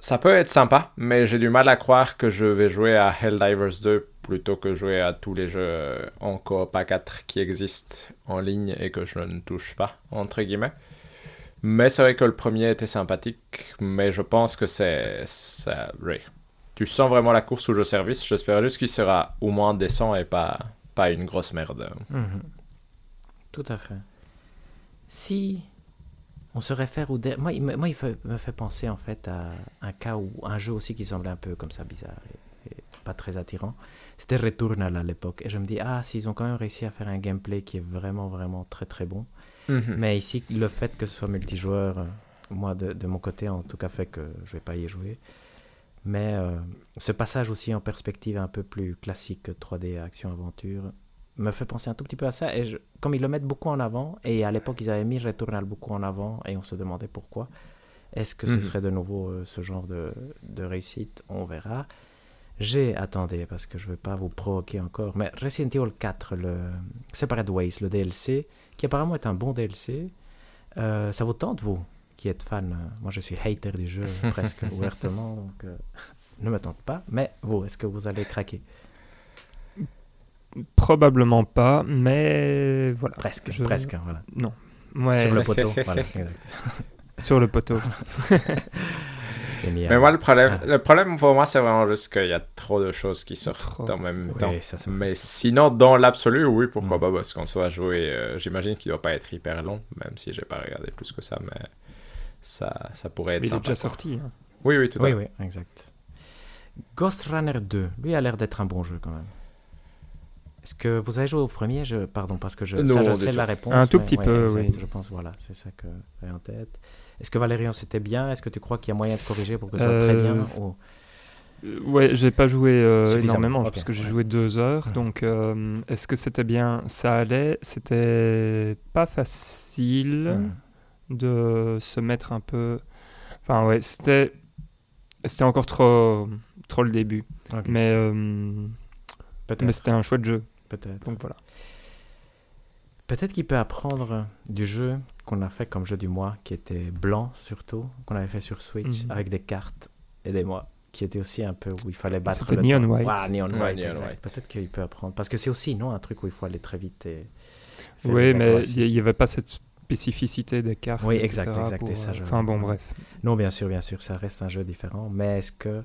Ça peut être sympa, mais j'ai du mal à croire que je vais jouer à Helldivers 2 plutôt que jouer à tous les jeux en coop à 4 qui existent en ligne et que je ne touche pas, entre guillemets. Mais c'est vrai que le premier était sympathique, mais je pense que c'est... oui. Tu sens vraiment la course au jeu service, j'espère juste qu'il sera au moins décent et pas, pas une grosse merde. Mhm. Tout à fait. Si on se réfère au... Moi, il me, fait- me fait penser en fait à un cas où un jeu aussi qui semblait un peu comme ça bizarre et pas très attirant. C'était Returnal à l'époque. Et je me dis, ah, s'ils ont quand même réussi à faire un gameplay qui est vraiment, vraiment très, très bon. Mais ici, le fait que ce soit multijoueur, euh, moi, de, de mon côté, en tout cas, fait que je vais pas y jouer. Mais euh, ce passage aussi en perspective un peu plus classique 3D action-aventure me fait penser un tout petit peu à ça. Et je- comme ils le mettent beaucoup en avant, et à l'époque, ils avaient mis Returnal beaucoup en avant, et on se demandait pourquoi. Est-ce que ce Mhm. serait de nouveau euh, ce genre de, de réussite? On verra. J'ai, attendez, parce que je ne veux pas vous provoquer encore, mais Resident Evil 4, le Separate Ways, le DLC, qui apparemment est un bon DLC, euh, ça vous tente, vous, qui êtes fan? Moi, je suis hater du jeu presque ouvertement, donc euh, ne me tente pas. Mais vous, est-ce que vous allez craquer? Probablement pas, mais voilà. Presque, Je- presque, hein, voilà. Ouais, Sur le poteau, voilà. sur le poteau. Génial. Mais moi, le problème, Ah. le problème pour moi, c'est vraiment juste qu'il y a trop de choses qui sortent Trop. en même Oui, temps. ça, ça- Mais sinon, dans l'absolu, oui, pourquoi Mm. pas, parce qu'on soit joué, euh, j'imagine qu'il doit pas être hyper long, même si j'ai pas regardé plus que ça, mais ça, ça pourrait être Mais il est sympa. déjà sorti. hein. Oui, oui, tout à Oui, fait. oui, exact. Ghost Runner 2, lui a l'air d'être un bon jeu quand même. Est-ce que vous avez joué au premier? Je... Pardon, parce que je, Non, ça, je du sais la réponse. Un tout mais- petit ouais, peu, exact, oui. Je pense, voilà, c'est ça que j'ai en tête. Est-ce que Valérian c'était bien? Est-ce que tu crois qu'il y a moyen de corriger pour que ce soit très Euh, bien ou- Euh, Ouais, j'ai pas joué euh, énormément parce que j'ai ouais. joué deux heures. Donc, euh, est-ce que c'était bien? Ça allait. C'était pas facile de se mettre un peu. Enfin, ouais, c'était c'était encore trop trop le début. Mais euh, mais c'était un chouette jeu. peut-être. Donc voilà. Peut-être qu'il peut apprendre du jeu qu'on a fait comme jeu du mois, qui était blanc surtout, qu'on avait fait sur Switch, Mhm. avec des cartes et des mois, qui était aussi un peu où il fallait battre le Neon temps. White. Ouais, Neon Ouais, White, Neon exact. White. Peut-être qu'il peut apprendre. Parce que c'est aussi, non, un truc où il faut aller très vite et... Oui, mais il n'y avait pas cette spécificité des cartes. Oui, etc. exact, exact, pour, et ça, euh, je- Enfin bon, bref. Non, bien sûr, bien sûr, ça reste un jeu différent, mais est-ce que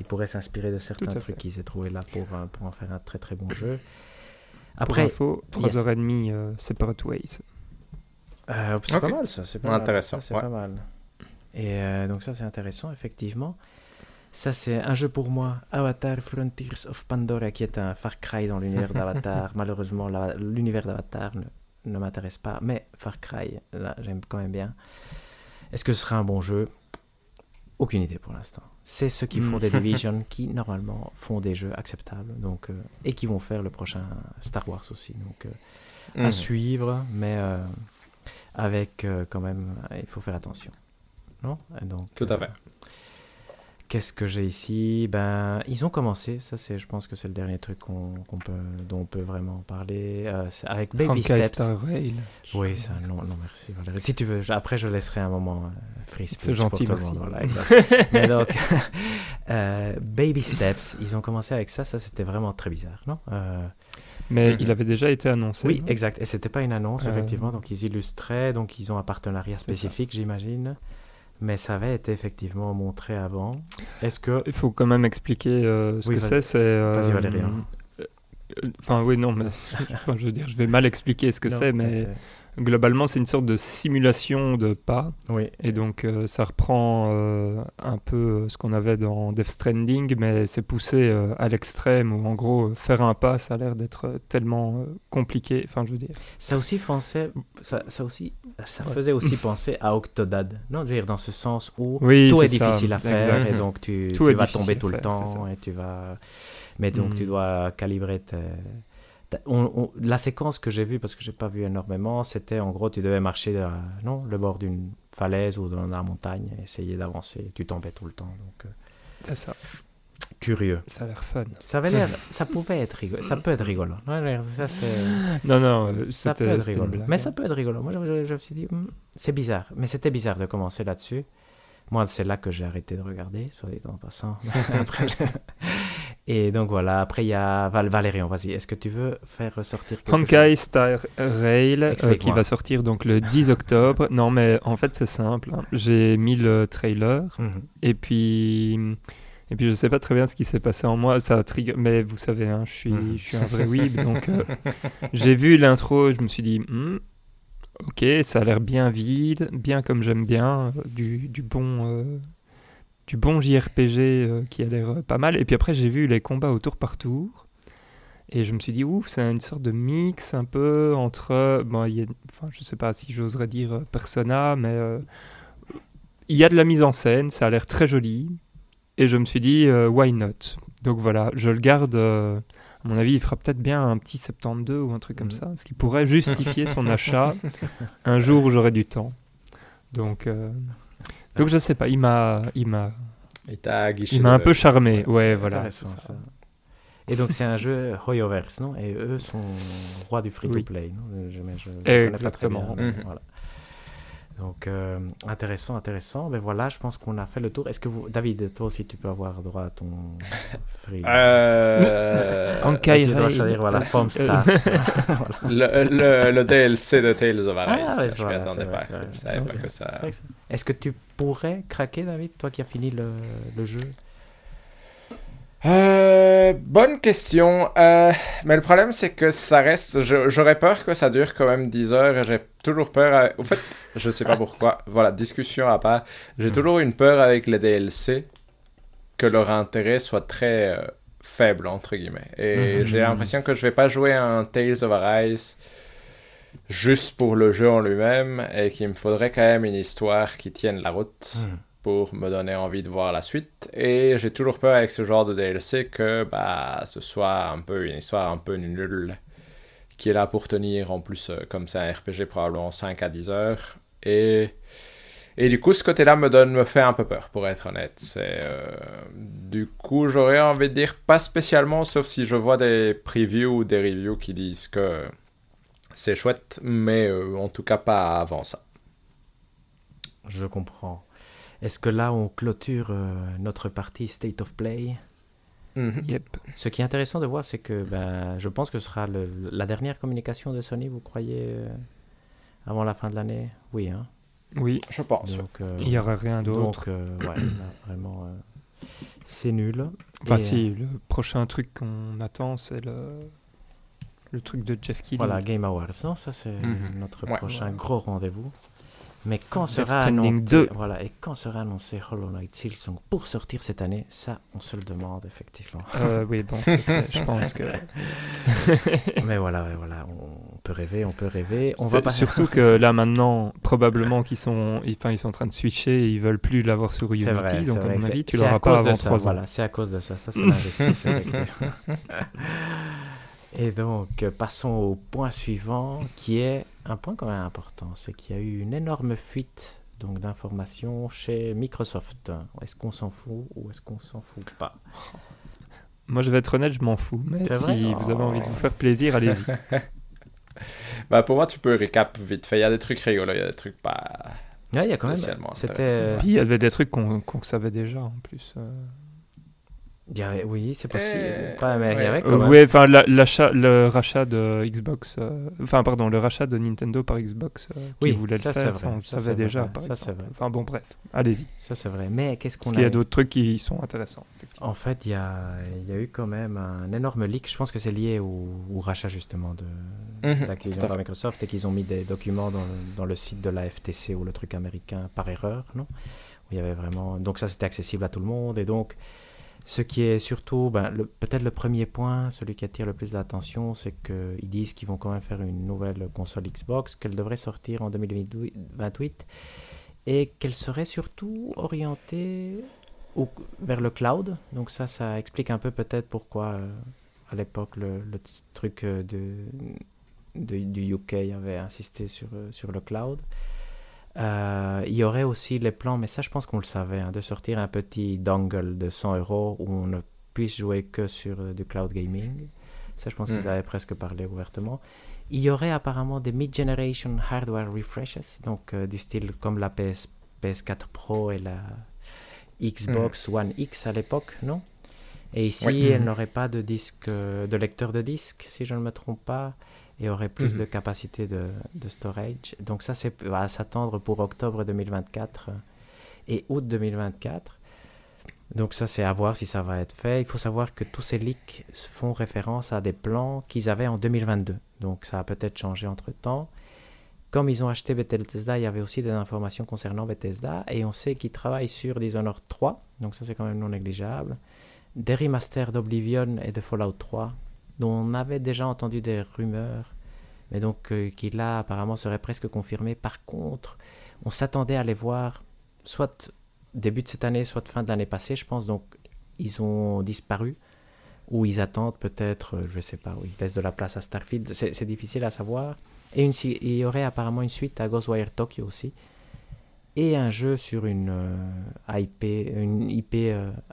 il pourrait s'inspirer de certains trucs qu'ils aient trouvé là pour, euh, pour en faire un très très bon jeu? Après, pour info, yes. 3h30 euh, Separate Ways. Euh, c'est pas mal ça, c'est pas mal. Intéressant, Ça, c'est ouais. pas mal. Et euh, donc ça c'est intéressant effectivement. Ça c'est un jeu pour moi, Avatar Frontiers of Pandora, qui est un Far Cry dans l'univers d'Avatar. Malheureusement la- l'univers d'Avatar ne, ne m'intéresse pas, mais Far Cry, là j'aime quand même bien. Est-ce que ce sera un bon jeu? Aucune idée pour l'instant. C'est ceux qui font Mm. des Division qui normalement font des jeux acceptables donc, euh, et qui vont faire le prochain Star Wars aussi. Donc à Mhm. suivre, mais avec euh, quand même, il faut faire attention. Non? Donc, Tout à euh, fait. Qu'est-ce que j'ai ici? Ben, ils ont commencé. Ça, c'est, je pense que c'est le dernier truc qu'on, peut, dont on peut vraiment parler. Euh, avec Baby Steps. Star Rail. Oui, c'est un non, non, merci. Si tu veux, après je laisserai un moment euh, free C'est gentil, merci. Voilà, Mais donc, euh, Baby Steps, ils ont commencé avec ça. Ça, c'était vraiment très bizarre, non? Mais il avait déjà été annoncé. Oui, exact. Et c'était pas une annonce, effectivement. Donc ils illustraient, donc ils ont un partenariat spécifique, j'imagine mais ça avait été effectivement montré avant. Est-ce que... Il faut quand même expliquer euh, ce que c'est. C'est. Euh, Vas-y Valérie. Euh, enfin oui, non, mais je veux dire, je vais mal expliquer ce que c'est, mais globalement, c'est une sorte de simulation de pas. Oui. Et donc, euh, ça reprend euh, un peu euh, ce qu'on avait dans Death Stranding, mais c'est poussé à l'extrême, où en gros, faire un pas, ça a l'air d'être tellement compliqué. Enfin, je veux dire. Ça aussi, pensait, ça, ça aussi, ça faisait aussi penser à Octodad, non je veux dire, dans ce sens où tout est, difficile à faire, et donc tu, tu vas tomber tout le temps, et tu vas... Mais donc, tu mm. dois calibrer tes la séquence que j'ai vue, parce que j'ai pas vu énormément, c'était en gros, tu devais marcher à, non, le bord d'une falaise ou dans la montagne, essayer d'avancer. Tu tombais tout le temps. Donc, euh, c'est ça. Curieux. Ça a l'air fun. Ça avait l'air, ça pouvait être rigolo. Ça peut être rigolo. ça, non, non, ça peut être rigolo. Mais ça peut être rigolo. Moi, je, je me suis dit, hmm, c'est bizarre. Mais c'était bizarre de commencer là-dessus. Moi, c'est là que j'ai arrêté de regarder, soit dit en passant. Et donc voilà, après il y a Val Valérian, vas-y, est-ce que tu veux faire ressortir quelque Honkai Star Rail, euh, qui va sortir donc le 10 octobre. non mais en fait c'est simple, hein. j'ai mis le trailer, mhm. et puis... Et puis je sais pas très bien ce qui s'est passé en moi, ça trigger, mais vous savez, hein, je, suis, mhm. je suis un vrai weeb, donc euh, j'ai vu l'intro, je me suis dit, hmm, ok, ça a l'air bien vide, bien comme j'aime bien, euh, du, du bon du bon JRPG euh, qui a l'air euh, pas mal. Et puis après, j'ai vu les combats au tour par tour. Et je me suis dit, ouf, c'est une sorte de mix un peu entre. Bon, y a, enfin, je sais pas si j'oserais dire euh, Persona, mais il y a de la mise en scène, ça a l'air très joli. Et je me suis dit, why not? Donc voilà, je le garde. à mon avis, il fera peut-être bien un petit 72 ou un truc comme mhm. ça, ce qui pourrait justifier son achat un jour où j'aurai du temps. Donc. Donc je sais pas, il m'a, il m'a, il m'a un peu charmé. Ouais, voilà. Ça. Et donc c'est un jeu Hoyoverse, non Et eux sont rois du free-to-play, non? Je, je, Exactement. Mhm. voilà. Donc, euh, intéressant, intéressant. Mais voilà, je pense qu'on a fait le tour. Est-ce que vous, David, toi aussi, tu peux avoir droit à ton free euh... En tu dois choisir, voilà, Form Stars. le, le, le, DLC de Tales of Arise. Ah, je ne m'attendais pas. Je savais pas que ça... Est-ce que tu pourrais craquer, David, toi qui as fini le, le jeu? Euh, bonne question. Euh, mais le problème, c'est que ça reste. J'aurais peur que ça dure quand même 10 heures et j'ai toujours peur. Au fait, je sais pas pourquoi. Voilà, discussion à part. J'ai toujours une peur avec les DLC que leur intérêt soit très euh, faible, entre guillemets. Et hmm. j'ai l'impression que je vais pas jouer un Tales of Arise juste pour le jeu en lui-même et qu'il me faudrait quand même une histoire qui tienne la route. Hmm pour me donner envie de voir la suite. Et j'ai toujours peur avec ce genre de DLC que bah, ce soit un peu une histoire un peu nulle qui est là pour tenir en plus euh, comme c'est un RPG probablement 5 à 10 heures. Et, et du coup ce côté-là me donne me fait un peu peur pour être honnête. C'est euh, du coup j'aurais envie de dire pas spécialement sauf si je vois des previews ou des reviews qui disent que c'est chouette mais euh, en tout cas pas avant ça. Je comprends. Est-ce que là, on clôture euh, notre partie State of Play? Mhm. yep. Ce qui est intéressant de voir, c'est que ben, je pense que ce sera la dernière communication de Sony, vous croyez, euh, avant la fin de l'année? Oui, hein? Oui, je pense. Donc, euh, Il n'y aura rien d'autre. Donc, ouais, vraiment, c'est nul. Enfin, si, le prochain truc qu'on attend, c'est le, le truc de Jeff Keighley. Voilà, Game Awards, non Ça, c'est mhm. notre prochain gros rendez-vous. Mais quand sera annoncé, 2. Voilà, et quand sera annoncé Hollow Knight Silksong pour sortir cette année, ça, on se le demande effectivement. Euh, oui, bon, je pense que. Mais voilà, voilà, on peut rêver, on peut rêver. On va pas... Surtout que là maintenant, probablement qu'ils sont, enfin, ils sont en train de switcher, et ils veulent plus l'avoir sur Unity, vrai, donc à mon avis, tu l'auras pas avant 3 ans. Voilà, c'est à cause de ça, ça c'est l'injustice. et donc, passons au point suivant, qui est un point quand même important, c'est qu'il y a eu une énorme fuite donc d'informations chez Microsoft. Est-ce qu'on s'en fout ou est-ce qu'on s'en fout pas? Moi, je vais être honnête, je m'en fous. Mais si vous avez envie de vous faire plaisir, allez-y. bah, pour moi, tu peux récap vite fait. Il y a des trucs rigolos, il y a des trucs pas. Ouais, il y a quand même. C'était. Puis il y avait des trucs qu'on savait déjà en plus. Euh oui, c'est possible. mais il y avait Oui, enfin, l'achat, le rachat de Xbox, euh, enfin, pardon, le rachat de Nintendo par Xbox, euh, qui voulait le faire, ça, on le savait déjà. Par ça, c'est vrai. Enfin, bon, bref, allez-y. Ça, c'est vrai. Mais qu'est-ce qu'on Parce qu'il y a d'autres trucs qui sont intéressants. En fait, il y a, y a eu quand même un énorme leak. Je pense que c'est lié au, rachat, justement, de, mmh, d'Activision par Microsoft et qu'ils ont mis des documents dans, dans, le site de la FTC ou le truc américain par erreur, non? Où il y avait vraiment. Donc, ça, c'était accessible à tout le monde. Et donc. Ce qui est surtout, ben, peut-être le premier point, celui qui attire le plus d'attention, c'est qu'ils disent qu'ils vont quand même faire une nouvelle console Xbox, qu'elle devrait sortir en 2028 et qu'elle serait surtout orientée vers le cloud. Donc ça, ça explique un peu peut-être pourquoi euh, à l'époque le, truc euh, du UK avait insisté sur, euh, sur le cloud. Euh, il y aurait aussi les plans, mais ça je pense qu'on le savait, hein, de sortir un petit dongle de 100 euros où on ne puisse jouer que sur euh, du cloud gaming. Ça je pense qu'ils hmm. avaient presque parlé ouvertement. Il y aurait apparemment des mid-generation hardware refreshes, donc euh, du style comme la PS, PS4 Pro et la Xbox hmm. One X à l'époque, non? Et ici, elle n'aurait pas de disque, de lecteur de disque, si je ne me trompe pas et aurait plus mhm. de capacité de, de, storage. Donc ça, c'est à s'attendre pour octobre 2024 euh, et août 2024. Donc ça, c'est à voir si ça va être fait. Il faut savoir que tous ces leaks font référence à des plans qu'ils avaient en 2022. Donc ça a peut-être changé entre-temps. Comme ils ont acheté Bethesda, il y avait aussi des informations concernant Bethesda. Et on sait qu'ils travaillent sur Dishonored 3. Donc ça, c'est quand même non négligeable. Des remasters d'Oblivion et de Fallout 3 dont on avait déjà entendu des rumeurs, mais donc euh, qui là apparemment serait presque confirmé. Par contre, on s'attendait à les voir soit début de cette année, soit fin de l'année passée, je pense. Donc ils ont disparu ou ils attendent peut-être, euh, je ne sais pas, ou ils laissent de la place à Starfield. C'est difficile à savoir. Et une, il y aurait apparemment une suite à Ghostwire Tokyo aussi. Et un jeu sur une euh, IP, une IP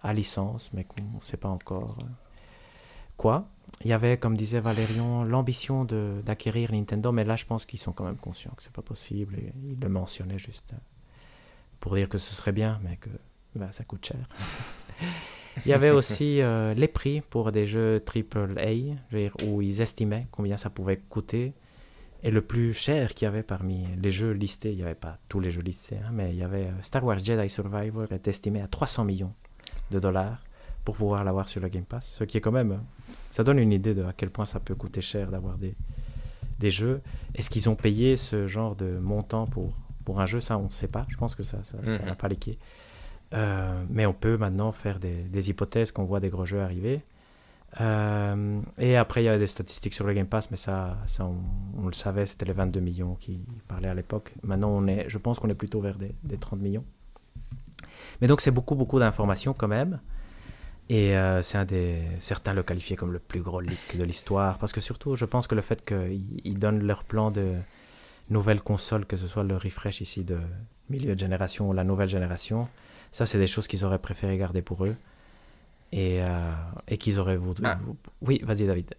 à licence, mais qu'on ne sait pas encore quoi il y avait, comme disait Valérian, l'ambition d'acquérir Nintendo, mais là, je pense qu'ils sont quand même conscients que c'est pas possible. Et ils le mentionnaient juste euh, pour dire que ce serait bien, mais que ben, ça coûte cher. il y avait aussi euh, les prix pour des jeux AAA, où ils estimaient combien ça pouvait coûter. Et le plus cher qu'il y avait parmi les jeux listés, il n'y avait pas tous les jeux listés, hein, mais il y avait euh, Star Wars Jedi Survivor est estimé à 300 millions de dollars pour pouvoir l'avoir sur le Game Pass. Ce qui est quand même. Ça donne une idée de à quel point ça peut coûter cher d'avoir des, des jeux. Est-ce qu'ils ont payé ce genre de montant pour, pour un jeu? Ça, on ne sait pas. Je pense que ça ça n'a pas liqué. Euh, mais on peut maintenant faire des, des hypothèses qu'on voit des gros jeux arriver. Euh, et après, il y a des statistiques sur le Game Pass, mais ça, ça on, le savait, c'était les 22 millions qui parlaient à l'époque. Maintenant, on est, je pense qu'on est plutôt vers des, des 30 millions. Mais donc, c'est beaucoup, beaucoup d'informations quand même. Et euh, c'est un des. Certains le qualifiaient comme le plus gros leak de l'histoire. Parce que surtout, je pense que le fait qu'ils donnent leur plan de nouvelle console, que ce soit le refresh ici de milieu de génération ou la nouvelle génération, ça, c'est des choses qu'ils auraient préféré garder pour eux. Et, euh, et qu'ils auraient voulu. Ah. Oui, vas-y, David.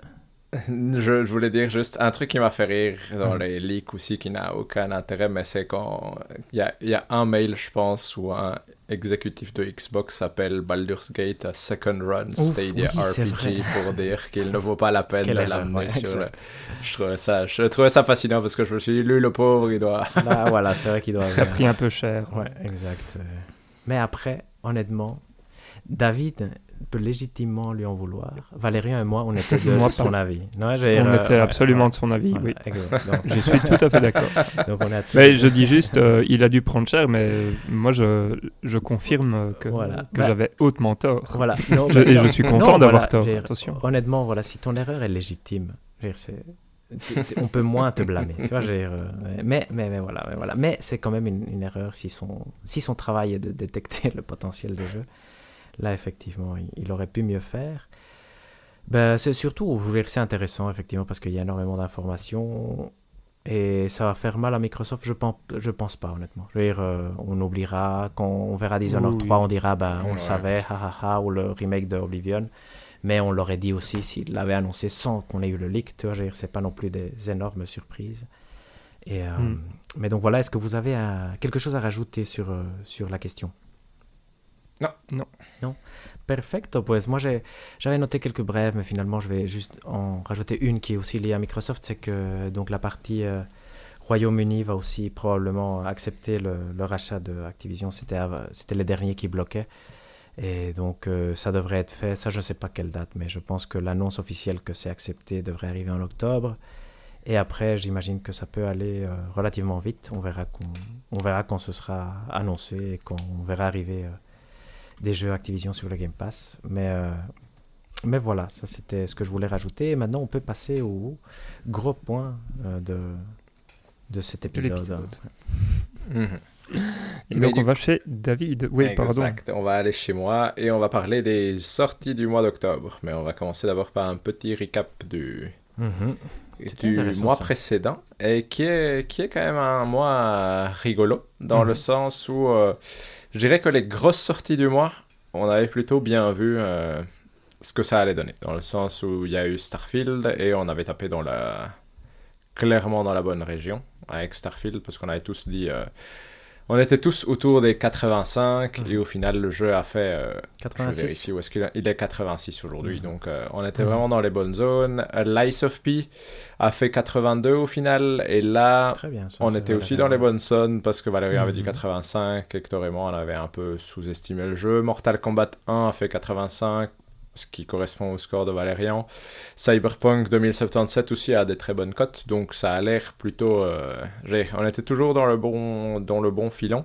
Je, je, voulais dire juste un truc qui m'a fait rire dans hum. les leaks aussi, qui n'a aucun intérêt, mais c'est quand il y a, y a, un mail, je pense, ou un exécutif de Xbox s'appelle Baldur's Gate a Second Run Stadia RPG pour dire qu'il ne vaut pas la peine de l'amener sur le... Je trouvais, ça, je trouvais ça fascinant parce que je me suis dit, lui, le pauvre, il doit... Bah, voilà, c'est vrai qu'il doit... Ça a pris un peu cher. Ouais, exact. Mais après, honnêtement, David peut légitimement lui en vouloir. Valérien et moi, on était de son avis. on était absolument de son avis, oui. je suis tout à fait d'accord. Mais je dis juste, euh, il a dû prendre cher, mais moi, je, je confirme que, que bah, j'avais hautement tort. Voilà. et je suis content d'avoir tort, attention. Honnêtement, voilà, si ton erreur est légitime, on peut moins te blâmer. Tu vois, euh, mais, mais, mais, voilà, mais, voilà. mais c'est quand même une, une, erreur si son, si son travail est de détecter le potentiel de jeu. Là, effectivement, il, aurait pu mieux faire. Ben, c'est surtout, je voulais c'est intéressant, effectivement, parce qu'il y a énormément d'informations. Et ça va faire mal à Microsoft, je pense, je pense pas honnêtement. Je veux dire, euh, on oubliera, quand on verra Dishonored 3, on dira, bah, on le savait, ha, ou le remake de Oblivion. Mais on l'aurait dit aussi s'il l'avait annoncé sans qu'on ait eu le leak. Tu vois, je veux dire, c'est pas non plus des énormes surprises. Et, euh, hmm. Mais donc voilà, est-ce que vous avez quelque chose à rajouter sur, euh, sur la question? Non. Non. Non. Perfecto, pues moi j'avais noté quelques brèves, mais finalement je vais juste en rajouter une qui est aussi liée à Microsoft, c'est que donc la partie euh, Royaume-Uni va aussi probablement accepter le, rachat de Activision. C'était les derniers qui bloquaient. Et donc euh, ça devrait être fait, ça je ne sais pas quelle date, mais je pense que l'annonce officielle que c'est accepté devrait arriver en octobre. Et après, j'imagine que ça peut aller euh, relativement vite. On verra, on verra quand ce sera annoncé et quand on verra arriver des jeux Activision sur le Game Pass. Mais, euh, mais voilà, ça c'était ce que je voulais rajouter. Et maintenant, on peut passer au gros point euh, de, de cet épisode. Mhm. Et donc on va chez David. Oui, exact. On va aller chez moi et on va parler des sorties du mois d'octobre. Mais on va commencer d'abord par un petit recap du, mhm. du mois précédent et qui est, qui est quand même un mois rigolo dans le mhm. sens où euh, je dirais que les grosses sorties du mois, on avait plutôt bien vu euh, ce que ça allait donner. Dans le sens où il y a eu Starfield et on avait tapé dans la... clairement dans la bonne région avec Starfield parce qu'on avait tous dit euh, on était tous autour des 85 mhm. et au final le jeu a fait 86. Euh, je vérifie où est-ce qu'il est 86 aujourd'hui mhm. donc euh, on était mhm. vraiment dans les bonnes zones euh, Lice of P a fait 82 au final et là on était aussi dans les bonnes zones parce que Valérie avait dit 85 Hector et moi on avait un peu sous-estimé le jeu Mortal Kombat 1 a fait 85 ce qui correspond au score de Valérian. Cyberpunk 2077 aussi a des très bonnes cotes, donc ça a l'air plutôt... Euh, on était toujours dans le, bon, dans le bon filon.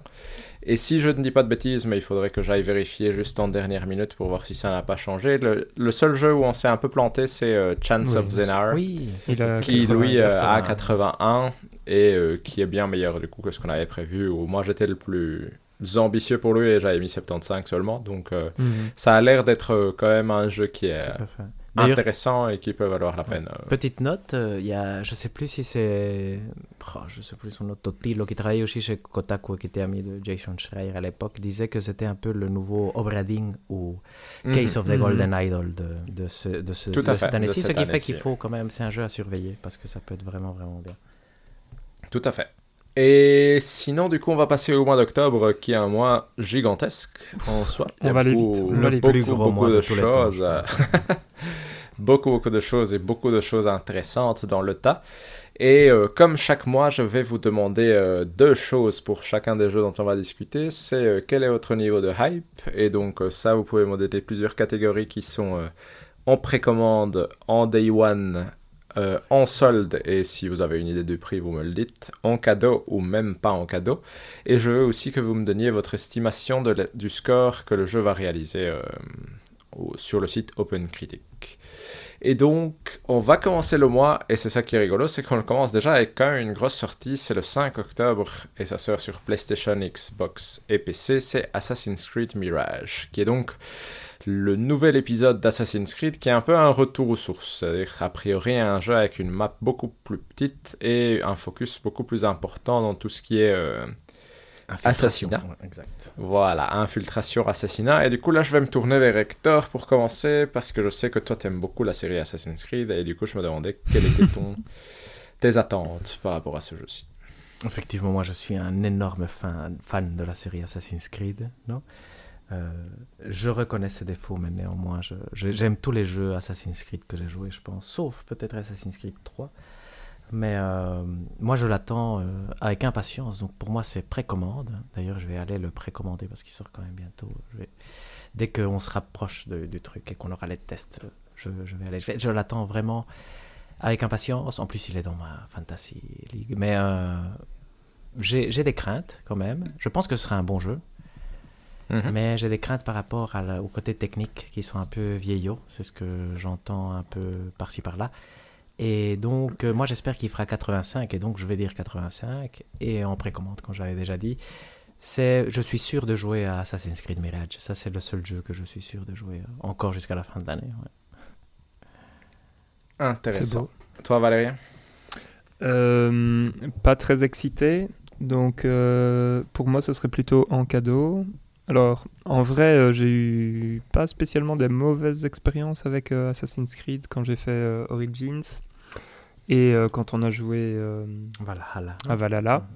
Et si je ne dis pas de bêtises, mais il faudrait que j'aille vérifier juste en dernière minute pour voir si ça n'a pas changé. Le, seul jeu où on s'est un peu planté, c'est euh, Chance of Zenar, qui lui euh, a 81 et qui est bien meilleur du coup que ce qu'on avait prévu. Où moi j'étais le plus ambitieux pour lui et j'avais mis 75 seulement. Donc euh, mhm. ça a l'air d'être euh, quand même un jeu qui est intéressant et qui peut valoir la peine. Euh. Petite note, il y a, je sais plus si c'est, oh, je sais plus son nom, Totilo, qui travaillait aussi chez Kotaku, qui était ami de Jason Schreier à l'époque, disait que c'était un peu le nouveau Obrading ou mhm. Case of the Golden mhm. Idol de, de, ce, de, ce, de cette année-ci, ce qui fait qu'il faut quand même, c'est un jeu à surveiller parce que ça peut être vraiment, vraiment bien. Tout à fait. Et sinon, du coup, on va passer au mois d'octobre, qui est un mois gigantesque en soi. On va aller vite. On va beaucoup, beaucoup de, de choses. beaucoup, beaucoup de choses et beaucoup de choses intéressantes dans le tas. Et euh, comme chaque mois, je vais vous demander euh, deux choses pour chacun des jeux dont on va discuter. C'est euh, quel est votre niveau de hype? Et donc ça, vous pouvez donner plusieurs catégories qui sont en précommande, en day one euh, en solde, et si vous avez une idée du prix, vous me le dites, en cadeau ou même pas en cadeau. Et je veux aussi que vous me donniez votre estimation du score que le jeu va réaliser euh, sur le site OpenCritic. Et donc, on va commencer le mois, et c'est ça qui est rigolo, c'est qu'on commence déjà avec quand même une grosse sortie, c'est le 5 octobre, et ça sort sur PlayStation, Xbox et PC, c'est Assassin's Creed Mirage, qui est donc le nouvel épisode d'Assassin's Creed qui est un peu un retour aux sources. C'est-à-dire, a priori, un jeu avec une map beaucoup plus petite et un focus beaucoup plus important dans tout ce qui est euh, assassinat. exact. Voilà, infiltration, assassinat. Et du coup, là, je vais me tourner vers Hector pour commencer parce que je sais que toi, tu aimes beaucoup la série Assassin's Creed et du coup, je me demandais quelles étaient ton... tes attentes par rapport à ce jeu-ci. Effectivement, moi je suis un énorme fan, fan de la série Assassin's Creed, non? Euh, je reconnais ses défauts, mais néanmoins, j'aime tous les jeux Assassin's Creed que j'ai joués, je pense, sauf peut-être Assassin's Creed 3. Mais euh, moi, je l'attends euh, avec impatience. Donc pour moi, c'est précommande. D'ailleurs, je vais aller le précommander parce qu'il sort quand même bientôt. Dès qu'on se rapproche du truc et qu'on aura les tests, je, vais aller. Je, l'attends vraiment avec impatience. En plus, il est dans ma Fantasy League. Mais j'ai des craintes quand même. Je pense que ce sera un bon jeu. Mhm. Mais j'ai des craintes par rapport à au côté technique qui sont un peu vieillots. C'est ce que j'entends un peu par-ci par-là. Et donc, euh, moi, j'espère qu'il fera 85. Et donc, je vais dire 85. Et en précommande, quand j'avais déjà dit, c'est, je suis sûr de jouer à Assassin's Creed Mirage. Ça, c'est le seul jeu que je suis sûr de jouer euh, encore jusqu'à la fin de l'année. Intéressant. Toi, Valérie? Euh, pas très excité. Donc, euh, pour moi, ce serait plutôt en cadeau. Alors, en vrai, euh, j'ai eu pas spécialement des mauvaises expériences avec euh, Assassin's Creed quand j'ai fait euh, Origins et euh, quand on a joué euh, Valhalla. à Valhalla.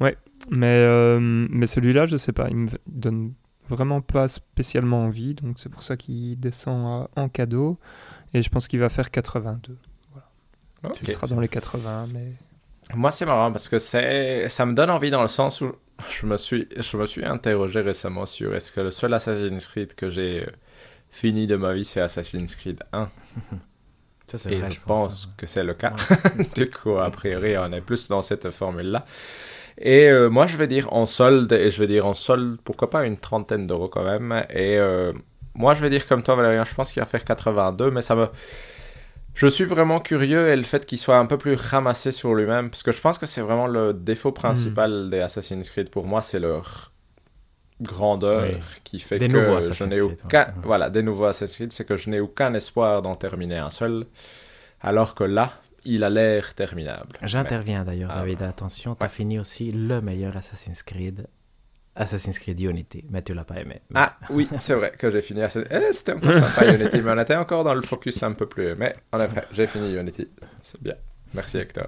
Ouais, mais, euh, mais celui-là, je sais pas, il me donne vraiment pas spécialement envie, donc c'est pour ça qu'il descend à- en cadeau. Et je pense qu'il va faire 82. Ok. Il sera dans les 80, mais. Moi, c'est marrant parce que ça me donne envie dans le sens où je me suis, je me suis interrogé récemment sur est-ce que le seul Assassin's Creed que j'ai euh, fini de ma vie, c'est Assassin's Creed 1. Ça, c'est Et vrai, je pense, hein. que c'est le cas. du coup, a priori, on est plus dans cette formule-là. Et euh, moi, je vais dire en solde, et je vais dire en solde, pourquoi pas une trentaine d'euros quand même. Et euh, moi, je vais dire comme toi, Valérien, je pense qu'il va faire 82, mais ça me. Je suis vraiment curieux et le fait qu'il soit un peu plus ramassé sur lui-même, parce que je pense que c'est vraiment le défaut principal des Assassin's Creed pour moi, c'est leur grandeur Oui. qui fait Des que je n'ai aucun, ouais. voilà, des nouveaux Assassin's Creed, c'est que je n'ai aucun espoir d'en terminer un seul, alors que là, il a l'air terminable. J'interviens d'ailleurs, Ah, David. Attention, tu as fini aussi le meilleur Assassin's Creed. Assassin's Creed Unity, mais tu l'as pas aimé. Mais- Ah oui, c'est vrai que j'ai fini assez... Eh, c'était encore sympa Unity, mais on était encore dans le focus un peu plus. Mais en effet, j'ai fini Unity. C'est bien. Merci Hector.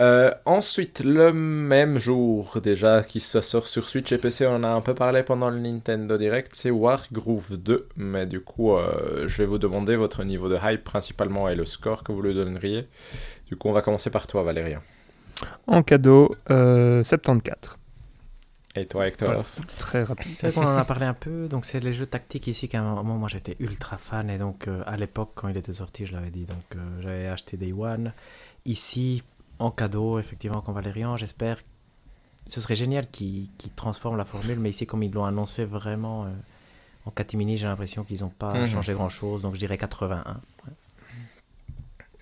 Euh, ensuite, le même jour déjà qui se sort sur Switch et PC, on en a un peu parlé pendant le Nintendo Direct, c'est Wargroove 2. Mais du coup, euh, je vais vous demander votre niveau de hype principalement et le score que vous lui donneriez. Du coup, on va commencer par toi Valérien. En cadeau, euh, 74. Et toi Hector Très rapide. C'est vrai qu'on en a parlé un peu, donc c'est les jeux tactiques ici qu'à un moment moi j'étais ultra fan et donc euh, à l'époque quand il était sorti je l'avais dit donc euh, j'avais acheté Day One. Ici en cadeau effectivement comme Valérian j'espère ce serait génial qu'ils qu'ils transforment la formule mais ici comme ils l'ont annoncé vraiment euh, en catimini j'ai l'impression qu'ils n'ont pas Mhm. changé grand chose donc je dirais 81.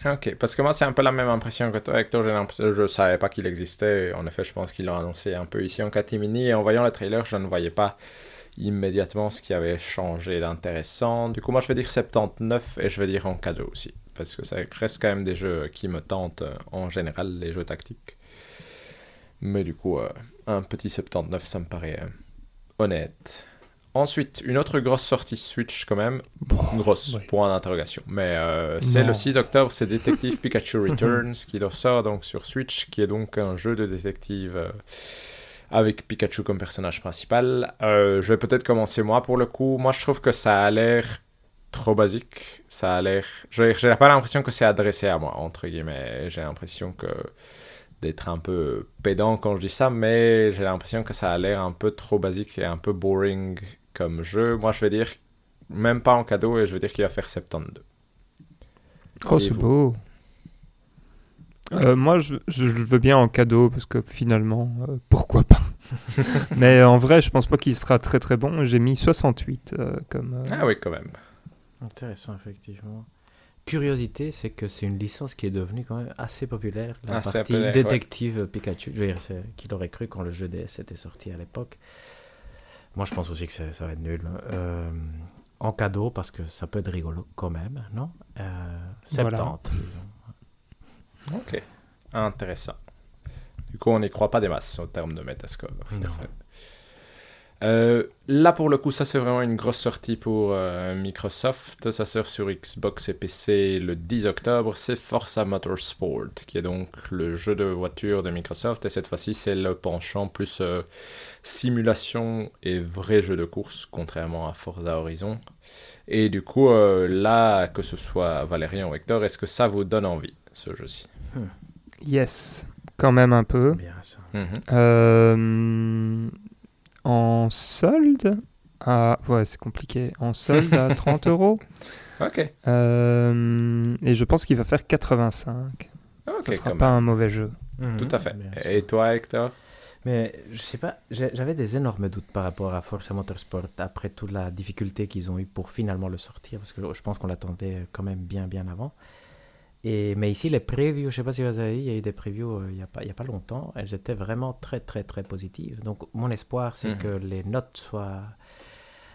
Ok, parce que moi c'est un peu la même impression que toi, Hector. Je savais pas qu'il existait. En effet, je pense qu'ils l'ont annoncé un peu ici en catimini. Et en voyant le trailer, je ne voyais pas immédiatement ce qui avait changé d'intéressant. Du coup, moi je vais dire 79 et je vais dire en cadeau aussi, parce que ça reste quand même des jeux qui me tentent euh, en général, les jeux tactiques. Mais du coup, euh, un petit 79, ça me paraît euh, honnête. Ensuite, une autre grosse sortie Switch quand même, grosse, point d'interrogation. Mais euh, c'est le 6 octobre, c'est Detective Pikachu Returns qui sort donc sur Switch, qui est donc un jeu de détective euh, avec Pikachu comme personnage principal. Euh, je vais peut-être commencer moi pour le coup. Moi, je trouve que ça a l'air trop basique. Ça a l'air. J'ai pas l'impression que c'est adressé à moi, entre guillemets. J'ai l'impression que d'être un peu pédant quand je dis ça, mais j'ai l'impression que ça a l'air un peu trop basique et un peu boring comme jeu. Moi, je vais dire même pas en cadeau et je vais dire qu'il va faire 72. Oh, c'est beau. Euh, moi, je, je le veux bien en cadeau parce que finalement, euh, pourquoi pas. Mais en vrai, je pense pas qu'il sera très très bon. J'ai mis 68 euh, comme. euh, Ah oui, quand même. Intéressant effectivement. Curiosité, c'est que c'est une licence qui est devenue quand même assez populaire. La Assez partie populaire, ouais. détective Pikachu. Je veux dire, c'est- qui l'aurait cru quand le jeu DS était sorti à l'époque. Moi, je pense aussi que ça, va être nul. Euh, en cadeau, parce que ça peut être rigolo quand même, non? Euh, 70, Voilà. disons. Ok. Intéressant. Du coup, on n'y croit pas des masses en termes de Metascore. Euh, là, pour le coup, ça c'est vraiment une grosse sortie pour euh, Microsoft. Ça sort sur Xbox et PC le 10 octobre. C'est Forza Motorsport, qui est donc le jeu de voiture de Microsoft. Et cette fois-ci, c'est le penchant plus euh, simulation et vrai jeu de course, contrairement à Forza Horizon. Et du coup, euh, là, que ce soit Valérien ou Hector, est-ce que ça vous donne envie, ce jeu-ci? Yes, quand même un peu. Bien ça. Mhm. Euh, en solde à... Ouais, c'est compliqué. En solde à 30 euros. Ok. Euh, et je pense qu'il va faire 85. Ok, Ce sera quand pas même. un mauvais jeu. Tout à fait. Et toi, Hector? Mais je sais pas, j'avais des énormes doutes par rapport à Forza Motorsport après toute la difficulté qu'ils ont eu pour finalement le sortir, parce que je pense qu'on l'attendait quand même bien bien avant. Et, mais ici, les previews, je sais pas si vous avez vu, il y a eu des previews euh, il y a pas, il y a pas longtemps, elles étaient vraiment très très très positives. Donc mon espoir, c'est Mhm. que les notes soient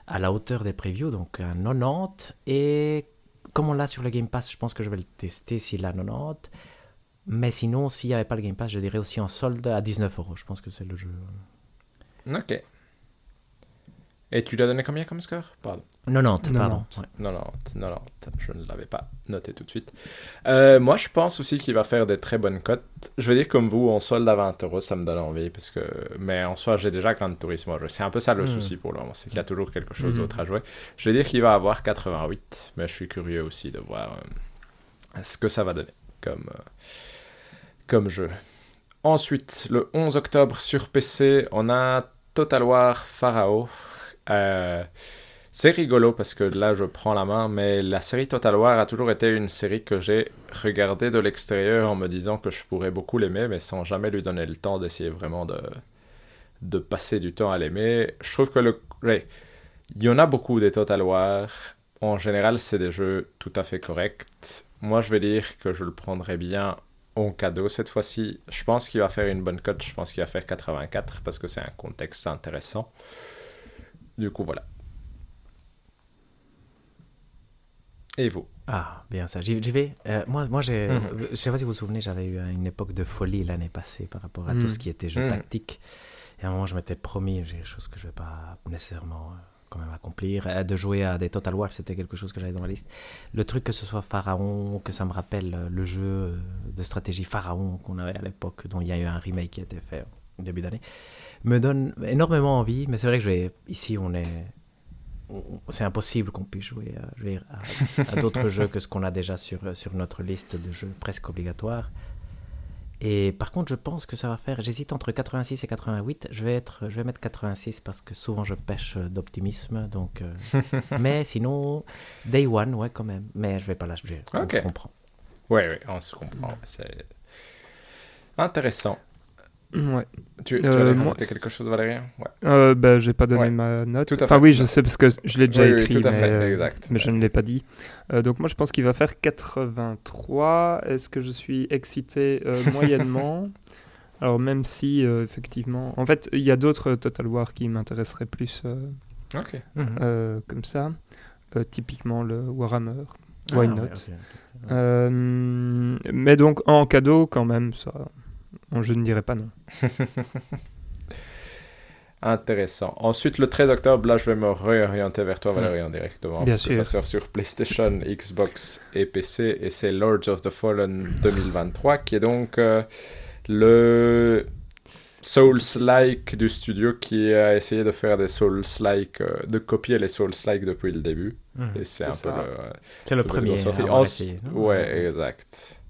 à la hauteur des previews, donc un 90. Et comme on l'a sur le Game Pass, je pense que je vais le tester s'il a 90. Mais sinon, s'il n'y avait pas le Game Pass, je dirais aussi en solde à 19 euros. Je pense que c'est le jeu. Ok. Et tu l'as donné combien comme score? Pardon. 90, pardon. 90, 90, je ne l'avais pas noté tout de suite. Euh, moi, je pense aussi qu'il va faire des très bonnes cotes. Je veux dire, comme vous, on solde à 20 euros, ça me donne envie. Parce que... Mais en soi, j'ai déjà Grand Turismo à jouer. C'est un peu ça le Hmm. souci pour le moment, c'est qu'il y a toujours quelque chose Mhm. d'autre à jouer. Je veux dire qu'il va avoir 88, mais je suis curieux aussi de voir euh, ce que ça va donner comme, euh, comme jeu. Ensuite, le 11 octobre sur PC, on a Total War Pharaoh. Euh, c'est rigolo parce que là je prends la main, mais la série Total War a toujours été une série que j'ai regardée de l'extérieur en me disant que je pourrais beaucoup l'aimer, mais sans jamais lui donner le temps d'essayer vraiment de, de passer du temps à l'aimer. Je trouve que le. ouais, il y en a beaucoup des Total War. En général, c'est des jeux tout à fait corrects. Moi, je vais dire que je le prendrais bien en cadeau cette fois-ci. Je pense qu'il va faire une bonne cote. Je pense qu'il va faire 84 parce que c'est un contexte intéressant. Du coup, voilà. Et vous? Ah, bien ça. J'y vais. Euh, moi, moi j'ai. Mhm. Je sais pas si vous vous souvenez, j'avais eu une époque de folie l'année passée par rapport à Mhm. tout ce qui était jeu Mhm. tactique. Et à un moment, je m'étais promis, j'ai des choses que je vais pas nécessairement euh, quand même accomplir, euh, de jouer à des Total War, c'était quelque chose que j'avais dans ma liste. Le truc que ce soit Pharaon, que ça me rappelle euh, le jeu euh, de stratégie Pharaon qu'on avait à l'époque, dont il y a eu un remake qui a été fait au début d'année, me donne énormément envie. Mais c'est vrai que je vais, ici, on est c'est impossible qu'on puisse jouer, à, à d'autres jeux que ce qu'on a déjà sur, sur notre liste de jeux presque obligatoires. Et par contre, je pense que ça va faire. J'hésite entre 86 et 88. Je vais, être, je vais mettre 86 parce que souvent je pêche d'optimisme. Donc, euh, mais sinon, Day One, ouais, quand même. Mais je vais pas lâcher. On se comprend. Ouais, ouais, on se comprend. C'est intéressant. Ouais. Tu, tu Euh, moi, quelque chose, Valérien Ouais. Euh, bah, j'ai pas donné Ouais. ma note. Tout à enfin, fait. oui, je sais parce que je l'ai déjà Oui, oui, écrit, tout à mais, fait, euh, exact. mais je ne l'ai pas dit. Euh, donc moi, je pense qu'il va faire 83. Est-ce que je suis excité Euh, moyennement? Alors même si, euh, effectivement... En fait, il y a d'autres Total War qui m'intéresseraient plus euh, Ok. Mhm. euh, comme ça. Euh, typiquement le Warhammer. Ah, Why ouais, not. Euh, mais donc en cadeau quand même, ça, je ne dirais pas non. Intéressant. Ensuite, le 13 octobre, là, je vais me réorienter vers toi, Valérien, directement. Bien parce que ça sûr. sort sur PlayStation, Xbox et PC. Et c'est Lords of the Fallen 2023, qui est donc euh, le Souls-like du studio qui a essayé de faire des Souls-like, euh, de copier les Souls-like depuis le début. Mhm. Et c'est un C'est peu ça. le. C'est le le premier. à avoir En- essayé, Ouais, exact.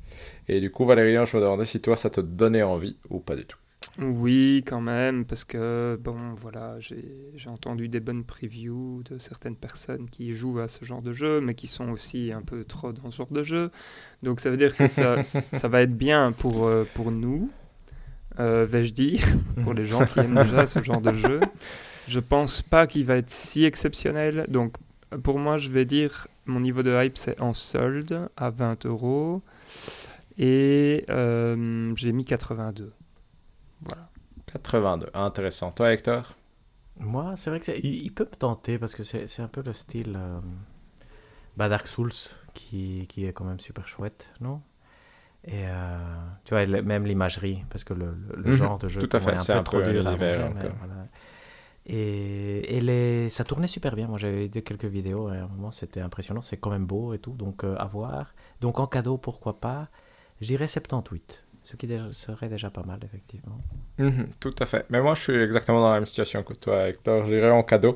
Et du coup, Valérien, je me demandais si toi, ça te donnait envie ou pas du tout. Oui, quand même, parce que, bon, voilà, j'ai entendu des bonnes previews de certaines personnes qui jouent à ce genre de jeu, mais qui sont aussi un peu trop dans ce genre de jeu. Donc ça veut dire que ça, ça va être bien pour, euh, pour nous, euh, vais-je dire, pour les gens qui aiment déjà ce genre de jeu. Je pense pas qu'il va être si exceptionnel. Donc pour moi, je vais dire, mon niveau de hype, c'est en solde à 20 euros. Et euh, j'ai mis 82. 82. Intéressant. Toi, Hector? Moi, c'est vrai que il, il peut me tenter parce que c'est c'est un peu le style euh, bah, Dark Souls qui, qui est quand même super chouette, non? Et euh, tu vois, même l'imagerie, parce que le, le- le Mhm, genre de jeu tout à fait, est c'est un un peu trop un dur à voilà. Et, et les, ça tournait super bien. Moi, j'avais vu quelques vidéos et à un moment, c'était impressionnant. C'est quand même beau et tout, donc euh, à voir. Donc en cadeau, pourquoi pas? Je dirais 78, ce qui déjà- serait déjà pas mal, effectivement. Mhm, tout à fait. Mais moi, je suis exactement dans la même situation que toi, Hector. Je dirais en cadeau.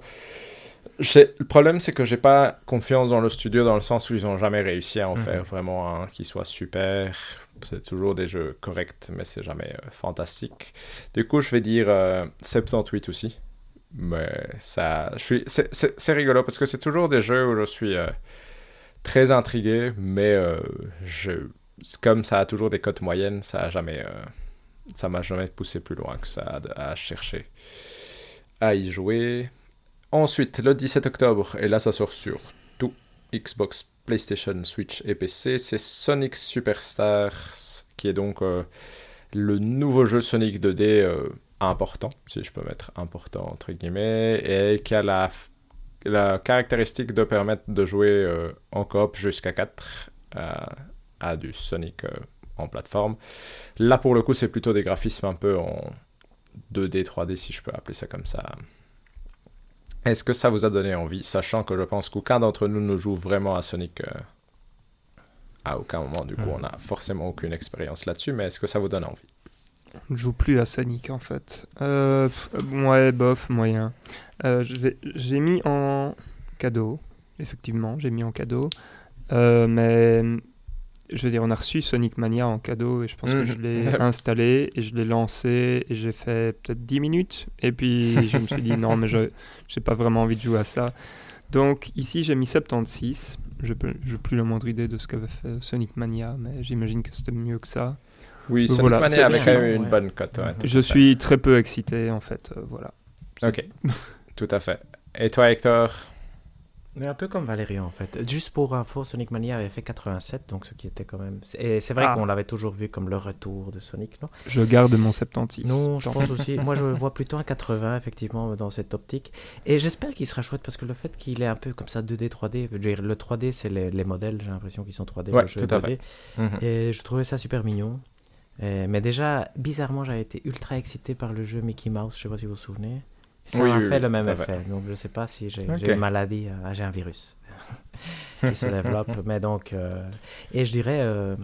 Le problème, c'est que j'ai pas confiance dans le studio dans le sens où ils ont jamais réussi à en Mhm. faire vraiment un qui soit super. C'est toujours des jeux corrects, mais c'est jamais euh, fantastique. Du coup, je vais dire euh, 78 aussi. Mais ça, je suis, c'est- rigolo parce que c'est toujours des jeux où je suis euh, très intrigué, mais euh, je, comme ça a toujours des cotes moyennes, ça a jamais, euh, ça m'a jamais poussé plus loin que ça à, chercher à y jouer. Ensuite, le 17 octobre, et là ça sort sur tout Xbox, PlayStation, Switch et PC, c'est Sonic Superstars, qui est donc euh, le nouveau jeu Sonic 2D euh, important, si je peux mettre important entre guillemets, et qui a la, la caractéristique de permettre de jouer en coop jusqu'à 4 à, du Sonic euh, en plateforme. Là, pour le coup, c'est plutôt des graphismes un peu en 2D, 3D, si je peux appeler ça comme ça. Est-ce que ça vous a donné envie, sachant que je pense qu'aucun d'entre nous ne joue vraiment à Sonic euh, à aucun moment, du coup, on n'a forcément aucune expérience là-dessus, mais est-ce que ça vous donne envie? Je joue plus à Sonic en fait. Euh, ouais, bof, moyen. Euh, j'ai mis en cadeau, effectivement, j'ai mis en cadeau. Mais je veux dire, on a reçu Sonic Mania en cadeau et je pense que je l'ai mhm. installé et je l'ai lancé et j'ai fait peut-être 10 minutes. Et puis je me suis dit non, mais je n'ai pas vraiment envie de jouer à ça. Donc ici, j'ai mis 76. Je n'ai plus la moindre idée de ce qu'avait fait Sonic Mania, mais j'imagine que c'était mieux que ça. Oui, Sonic Mania avait quand même une bonne cote. je suis très peu excité en fait. Euh, voilà. Ok, tout à fait. Et toi, Hector? Mais un peu comme Valérie en fait. Juste pour info, Sonic Mania avait fait 87, donc ce qui était quand même. Et c'est vrai ah. qu'on l'avait toujours vu comme le retour de Sonic, non? Je garde mon 76. Non, je pense aussi. Moi, je vois plutôt un 80 effectivement dans cette optique. Et j'espère qu'il sera chouette parce que le fait qu'il est un peu comme ça 2D, 3D, le 3D c'est les, modèles, j'ai l'impression qu'ils sont 3D. Ouais, tout à fait. Mhm. Et je trouvais ça super mignon. mais déjà, bizarrement, j'avais été ultra excité par le jeu Mickey Mouse, je sais pas si vous vous souvenez. Ça a fait le même effet. Donc, je ne sais pas si j'ai une maladie, euh, j'ai un virus qui se développe. Mais donc, euh, et je dirais, euh,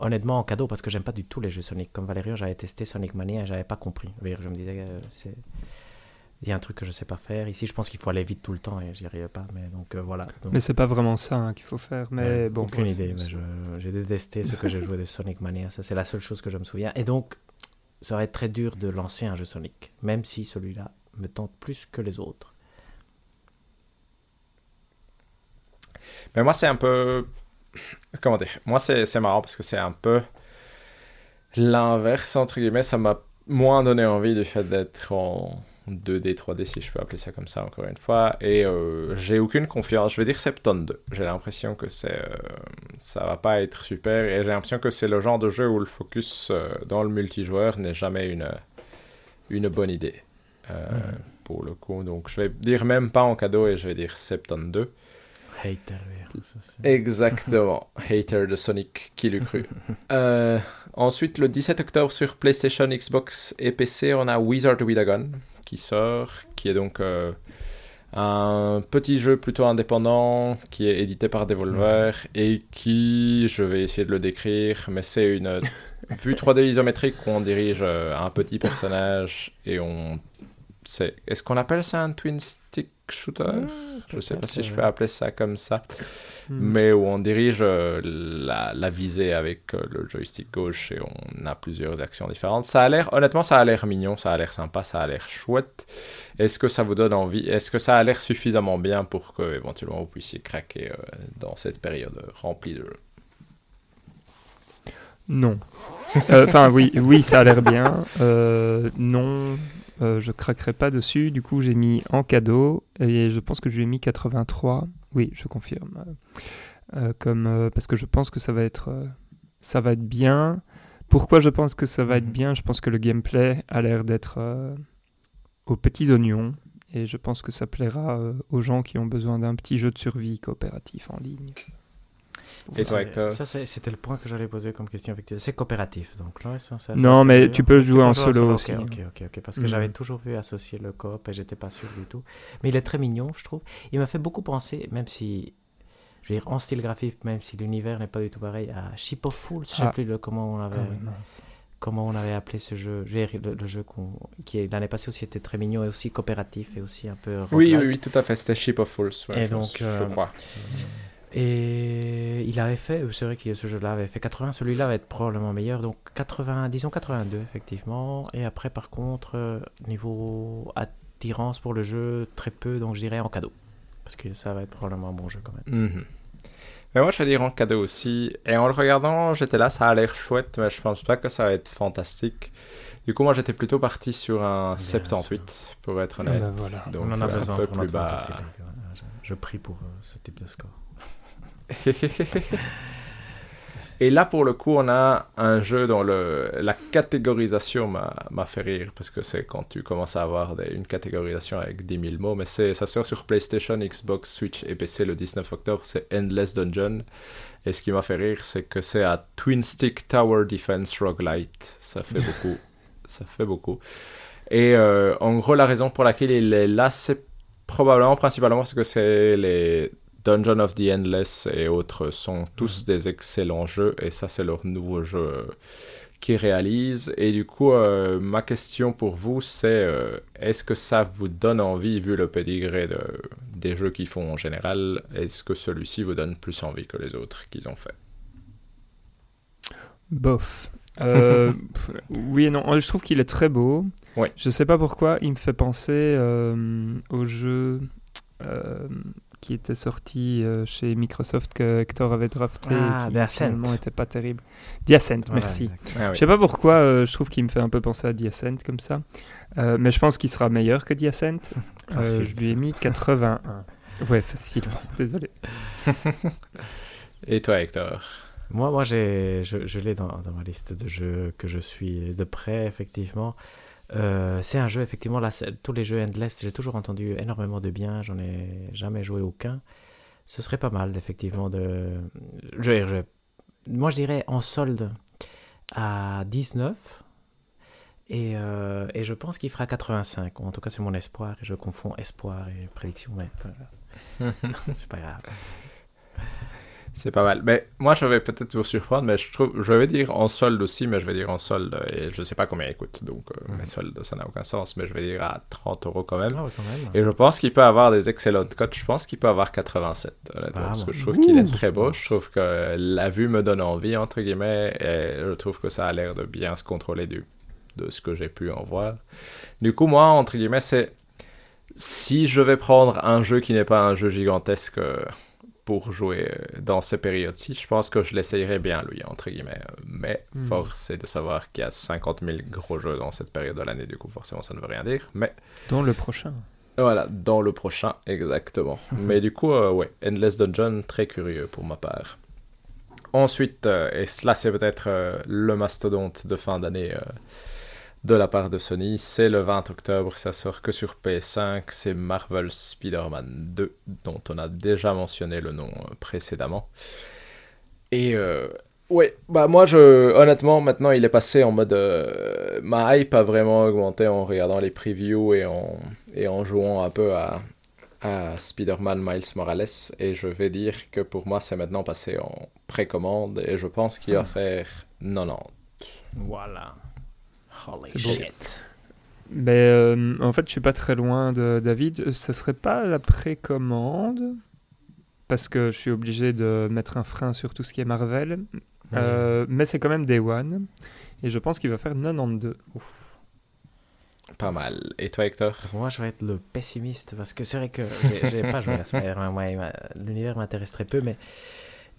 honnêtement, en cadeau, parce que j'aime pas du tout les jeux Sonic. Comme Valérie, j'avais testé Sonic Mania et j'avais pas compris. Je me disais, c'est il y a un truc que je sais pas faire. Ici, je pense qu'il faut aller vite tout le temps et j'y arrive pas. Mais donc voilà. Donc... Mais c'est pas vraiment ça hein, qu'il faut faire. Mais bon. Aucune idée. j'ai détesté ce que j'ai joué de Sonic Mania. Ça, c'est la seule chose que je me souviens. Et donc, ça va être très dur de lancer un jeu Sonic, même si celui-là me tente plus que les autres. Mais moi, c'est un peu. Comment dire Moi, c'est marrant parce que c'est un peu l'inverse, entre guillemets. Ça m'a moins donné envie du fait d'être en 2D, 3D, si je peux appeler ça comme ça, encore une fois. Et euh, j'ai aucune confiance. Je vais dire 72. J'ai l'impression que c'est, euh, ça va pas être super. Et j'ai l'impression que c'est le genre de jeu où le focus euh, dans le multijoueur n'est jamais une bonne idée. Euh, pour le coup. Donc je vais dire même pas en cadeau et je vais dire 72. Hater. Exactement. Hater de Sonic, qui l'eût cru. Euh, ensuite, le 17 octobre sur PlayStation, Xbox et PC, on a Wizard with a Gun qui sort, qui est donc euh, un petit jeu plutôt indépendant qui est édité par Devolver et qui, je vais essayer de le décrire, mais c'est une vue 3D isométrique où on dirige un petit personnage et on est-ce qu'on appelle ça un twin stick shooter? Hmm, Je ne sais pas si je peux appeler ça comme ça. Hmm. Mais où on dirige euh, la, la, visée avec euh, le joystick gauche et on a plusieurs actions différentes. Ça a l'air, honnêtement, ça a l'air mignon, ça a l'air sympa, ça a l'air chouette. Est-ce que ça vous donne envie? Est-ce que ça a l'air suffisamment bien pour que éventuellement vous puissiez craquer euh, dans cette période remplie de jeux? Non. Enfin, oui, oui, ça a l'air bien. non, euh, je craquerai pas dessus. Du coup, j'ai mis en cadeau et je pense que je lui ai mis 83. Oui, je confirme. Euh, comme, euh, parce que je pense que ça va être, ça va être bien. Pourquoi je pense que ça va être mhm. bien? Je pense que le gameplay a l'air d'être aux petits oignons et je pense que ça plaira aux gens qui ont besoin d'un petit jeu de survie coopératif en ligne. Et toi, Hector Ça, c'était le point que j'allais poser comme question. C'est coopératif, donc là, Non, mais tu peux jouer en solo, aussi. Ok, ok, ok, parce que mm. j'avais toujours vu associer le coop et j'étais pas sûr du tout. Mais il est très mignon, je trouve. Il m'a fait beaucoup penser, même si, je veux dire, en style graphique, même si l'univers n'est pas du tout pareil, à Ship of Fools. Je sais ah. plus de comment on avait. Ah comment on avait appelé ce jeu le, le jeu qui l'année passée aussi était très mignon et aussi coopératif et aussi un peu oui oui, oui tout à fait c'était Ship of Fools et donc je euh, crois et il avait fait, c'est vrai que ce jeu-là avait fait 80, celui-là va être probablement meilleur, donc 80, disons 82 effectivement. Et après, par contre, euh, niveau attirance pour le jeu, très peu, donc je dirais en cadeau. Parce que ça va être probablement un bon jeu quand même. Mhm. Mais moi, je vais dire en cadeau aussi. Et en le regardant, j'étais là, ça a l'air chouette, mais je pense pas que ça va être fantastique. Du coup, moi, j'étais plutôt parti sur un 78, pour être honnête. Ah ben Donc, On en a besoin un peu plus bas. Je prie pour euh, ce type de score. Et là, pour le coup, on a un jeu dont le, la catégorisation m'a fait rire, parce que c'est quand tu commences à avoir une catégorisation avec 10 000 mots, mais ça sort sur PlayStation, Xbox, Switch et PC le 19 octobre, c'est Endless Dungeon. Et ce qui m'a fait rire, c'est que c'est à Twin Stick Tower Defense Roguelite. Ça fait beaucoup. ça fait beaucoup. Et euh, en gros, la raison pour laquelle il est là, c'est probablement principalement parce que c'est les Dungeon of the Endless et autres sont tous mhm. des excellents jeux et ça c'est leur nouveau jeu euh, qu'ils réalisent. Et du coup, euh, ma question pour vous c'est euh, est-ce que ça vous donne envie, vu le pédigré de, des jeux qu'ils font en général, est-ce que celui-ci vous donne plus envie que les autres qu'ils ont fait? Bof. oui et non, je trouve qu'il est très beau. Ouais. Je sais pas pourquoi, il me fait penser au jeu qui était sorti euh, chez Microsoft que Hector avait drafté ah, et qui finalement n'était pas terrible. Diacent, merci. Ah, Je sais pas pourquoi, euh, je trouve qu'il me fait un peu penser à Diacent comme ça. Euh, mais je pense qu'il sera meilleur que Diacent. je lui ai mis 81. ouais, facilement, désolé. et toi, Hector? Moi, moi je, je l'ai dans, dans, ma liste de jeux que je suis de près, effectivement. Euh, c'est un jeu, effectivement, là, tous les jeux Endless, j'ai toujours entendu énormément de bien, j'en ai jamais joué aucun. Ce serait pas mal, effectivement, de. Je, moi, je dirais en solde à 19. Et, euh, et je pense qu'il fera 85. En tout cas, c'est mon espoir. Et je confonds espoir et prédiction. Mais c'est pas grave. C'est pas mal. Mais moi, je vais peut-être vous surprendre, mais je trouve, je vais dire en solde aussi, mais je vais dire en solde, et je sais pas combien il coûte, donc euh, mes soldes, ça n'a aucun sens, mais je vais dire à 30 euros quand même. Ah quand même. Et je pense qu'il peut avoir des excellentes cotes. Je pense qu'il peut avoir 87, honnêtement, parce que je trouve qu'il est très beau. Je trouve que la vue me donne envie, entre guillemets, et je trouve que ça a l'air de bien se contrôler du, de ce que j'ai pu en voir. Du coup, moi, entre guillemets, c'est si je vais prendre un jeu qui n'est pas un jeu gigantesque pour jouer euh, dans ces périodes-ci. Je pense que je l'essayerai bien, lui, entre guillemets. Mais hmm. force est de savoir qu'il y a 50 000 gros jeux dans cette période de l'année. Du coup, forcément, ça ne veut rien dire. Mais... Dans le prochain. Voilà, dans le prochain, exactement. mais du coup, euh, ouais, Endless Dungeon, très curieux pour ma part. Ensuite, euh, et cela c'est peut-être le mastodonte de fin d'année de la part de Sony. C'est le 20 octobre, ça sort que sur PS5. C'est Marvel Spider-Man 2, dont on a déjà mentionné le nom euh, précédemment. Et euh, ouais, bah moi, je, honnêtement, maintenant il est passé en mode. Euh, ma hype a vraiment augmenté en regardant les previews et en, et en jouant un peu à, à Spider-Man Miles Morales. Et je vais dire que pour moi, c'est maintenant passé en précommande et je pense qu'il va ah. faire 90. Voilà. C'est shit. Mais euh, en fait, je suis pas très loin de David. Ce serait pas la précommande parce que je suis obligé de mettre un frein sur tout ce qui est Marvel. Euh, mais c'est quand même Day One. Et je pense qu'il va faire 92. Ouf. Pas mal. Et toi, Hector? Moi, je vais être le pessimiste parce que c'est vrai que j'ai pas joué à Spider-Man. L'univers m'intéresse très peu, mais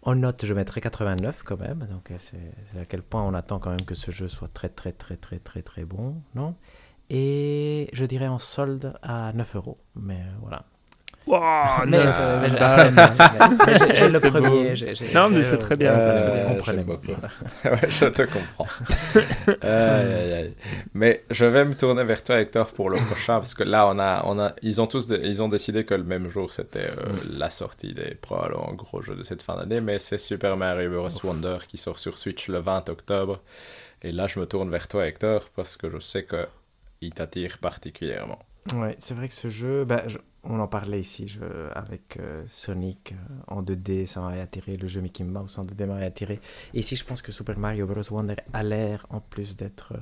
en note, je mettrai 89 quand même. Donc, c'est à quel point on attend quand même que ce jeu soit très, très, très, très, très, très bon, non? Et je dirais en solde à 9 euros. Mais voilà. Wow, mais j'ai le premier. non, mais c'est très bien. Euh, comprenez beaucoup. ouais, je te comprends. Mais je vais me tourner vers toi, Hector, pour le prochain, parce que là, on a, on a, ils ont tous, ils ont décidé que le même jour, c'était euh, mm. la sortie des probablement gros jeux de cette fin d'année, mais c'est Super Mario Bros. Wonder qui sort sur Switch le 20 octobre. Et là, je me tourne vers toi, Hector, parce que je sais que il t'attire particulièrement. Ouais, c'est vrai que ce jeu, bah, on en parlait ici avec euh, Sonic euh, en 2D, ça m'a attiré. Le jeu Mickey Mouse en 2D m'a attiré. Et ici, je pense que Super Mario Bros. Wonder a l'air, en plus d'être euh,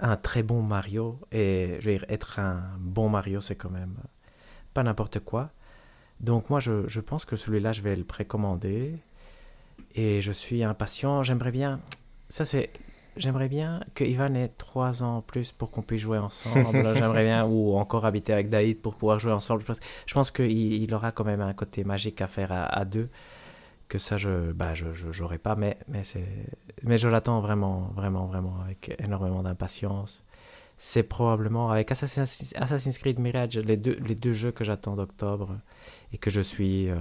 un très bon Mario, et je veux dire, être un bon Mario, c'est quand même pas n'importe quoi. Donc, moi, je, je pense que celui-là, je vais le précommander. Et je suis impatient. J'aimerais bien. Ça, c'est j'aimerais bien que Ivan ait trois ans en plus pour qu'on puisse jouer ensemble. j'aimerais bien, ou encore habiter avec Daïd pour pouvoir jouer ensemble. Je pense qu'il il aura quand même un côté magique à faire à, deux. Que ça, je bah, je, j'aurais pas, mais, mais, mais je l'attends vraiment, vraiment, vraiment avec énormément d'impatience. C'est probablement avec Assassin's, Assassin's, Creed Mirage, les deux, les deux jeux que j'attends d'octobre et que je suis. Euh,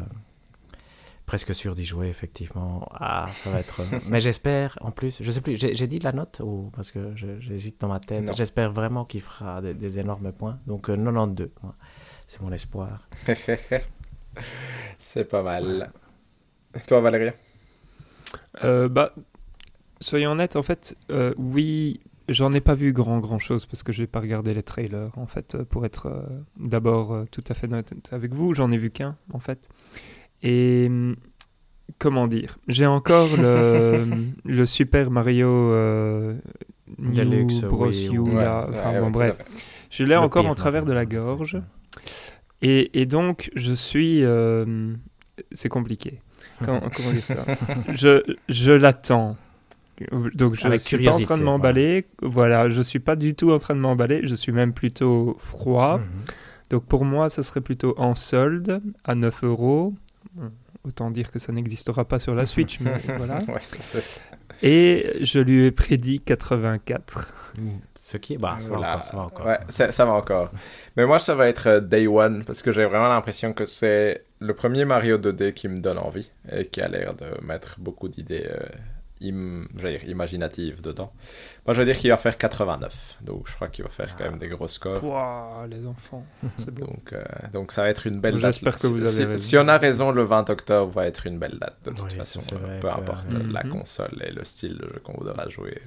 presque sûr d'y jouer, effectivement. Ah, ça va être. euh, Mais j'espère, en plus, je sais plus, j'ai dit la note ou parce que j'hésite dans ma tête. J'espère vraiment qu'il fera des, des énormes points. Donc euh, 92, moi. c'est mon espoir. C'est pas mal. Et toi, Valérie? Euh, bah, soyons honnêtes, en fait, euh, oui, j'en ai pas vu grand grand chose parce que j'ai pas regardé les trailers. En fait, euh, pour être euh, d'abord euh, tout à fait honnête avec vous, j'en ai vu qu'un en fait. Et hum, comment dire, j'ai encore le, le Super Mario euh, New Deluxe, Bros. oui, U, oui. là. Ouais, Enfin ouais, bon, bref, je l'ai encore pire, en travers de la c'est gorge. Et, et donc, je suis. euh, c'est compliqué. Comment, comment dire ça? Je, je l'attends. Donc, je ne Avec suis pas en train de m'emballer. Voilà, je suis pas du tout en train de m'emballer. Je suis même plutôt froid. Mhm. Donc, pour moi, ça serait plutôt en solde à 9 euros. Autant dire que ça n'existera pas sur la Switch, mais voilà. Ouais, ça, c'est- Et je lui ai prédit 84. Ce qui est. Bah, ça va encore. Ça va encore. Ouais, ça, ça va encore. Mais moi, ça va être euh, Day One, parce que j'ai vraiment l'impression que c'est le premier Mario 2D qui me donne envie, et qui a l'air de mettre beaucoup d'idées euh, im- j'allais dire imaginatives dedans. Moi, je veux dire qu'il va faire 89, donc je crois qu'il va faire quand même des gros scores. Ouah, les enfants, c'est beau. Donc, euh, donc ça va être une belle date. J'espère que vous avez si, raison. si on a raison, le 20 octobre va être une belle date, de toute Oui, façon, euh, peu importe Mhm. la console et le style de jeu qu'on voudra jouer.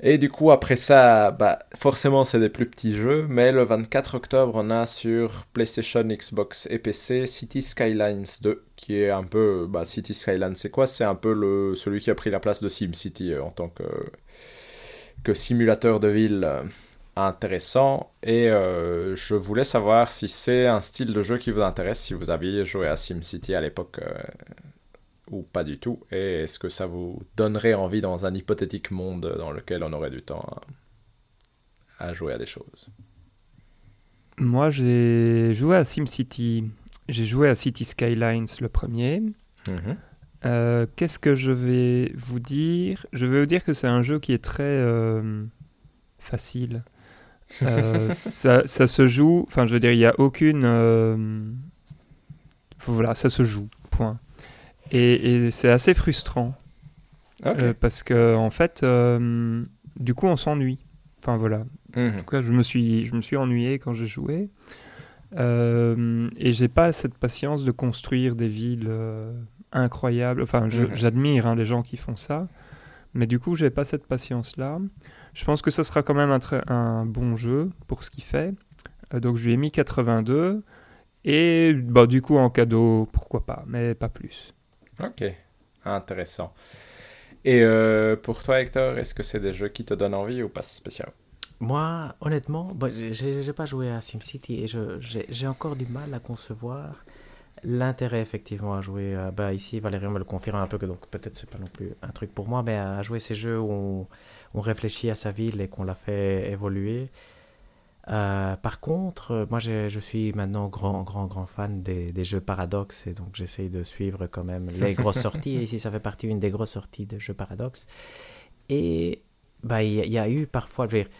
Et du coup, après ça, bah, forcément, c'est des plus petits jeux, mais le 24 octobre, on a sur PlayStation, Xbox et PC City Skylines 2, qui est un peu... Bah, City Skylines, c'est quoi? C'est un peu le, celui qui a pris la place de SimCity euh, en tant que, que simulateur de ville euh, intéressant. Et euh, je voulais savoir si c'est un style de jeu qui vous intéresse, si vous aviez joué à SimCity à l'époque ou pas du tout. Et est-ce que ça vous donnerait envie dans un hypothétique monde dans lequel on aurait du temps à, à jouer à des choses? Moi, j'ai joué à SimCity. J'ai joué à City Skylines le premier. Euh, Qu'est-ce que je vais vous dire? Je vais vous dire que c'est un jeu qui est très euh, facile. Euh, ça, ça se joue, enfin je veux dire, il n'y a aucune... voilà, ça se joue, point. Et, et c'est assez frustrant. Ok. euh, parce que en fait, euh, du coup, on s'ennuie. Enfin voilà, Mhm. en tout cas, je me suis, je me suis ennuyé quand j'ai joué. Euh, et j'ai pas cette patience de construire des villes euh, incroyables. Enfin, Mhm. j'admire hein, les gens qui font ça. Mais du coup, j'ai pas cette patience-là. Je pense que ça sera quand même un, un bon jeu pour ce qu'il fait. Donc, je lui ai mis 82. Et bah, du coup, en cadeau, pourquoi pas, mais pas plus. Ok, intéressant. Et euh, pour toi, Hector, est-ce que c'est des jeux qui te donnent envie ou pas spécialement Moi, honnêtement, bah, j'ai- pas joué à SimCity et j'ai encore du mal à concevoir l'intérêt effectivement à jouer. euh, bah, ici, Valérie me le confirme un peu que donc peut-être c'est pas non plus un truc pour moi, mais à jouer ces jeux où on réfléchit à sa ville et qu'on la fait évoluer. Euh, par contre, euh, moi je suis maintenant grand, grand, grand fan des, des jeux Paradox et donc j'essaye de suivre quand même les grosses sorties. Et ici, ça fait partie d'une des grosses sorties de jeux Paradox. Et bah, il y, a- il y a eu parfois, je veux dire,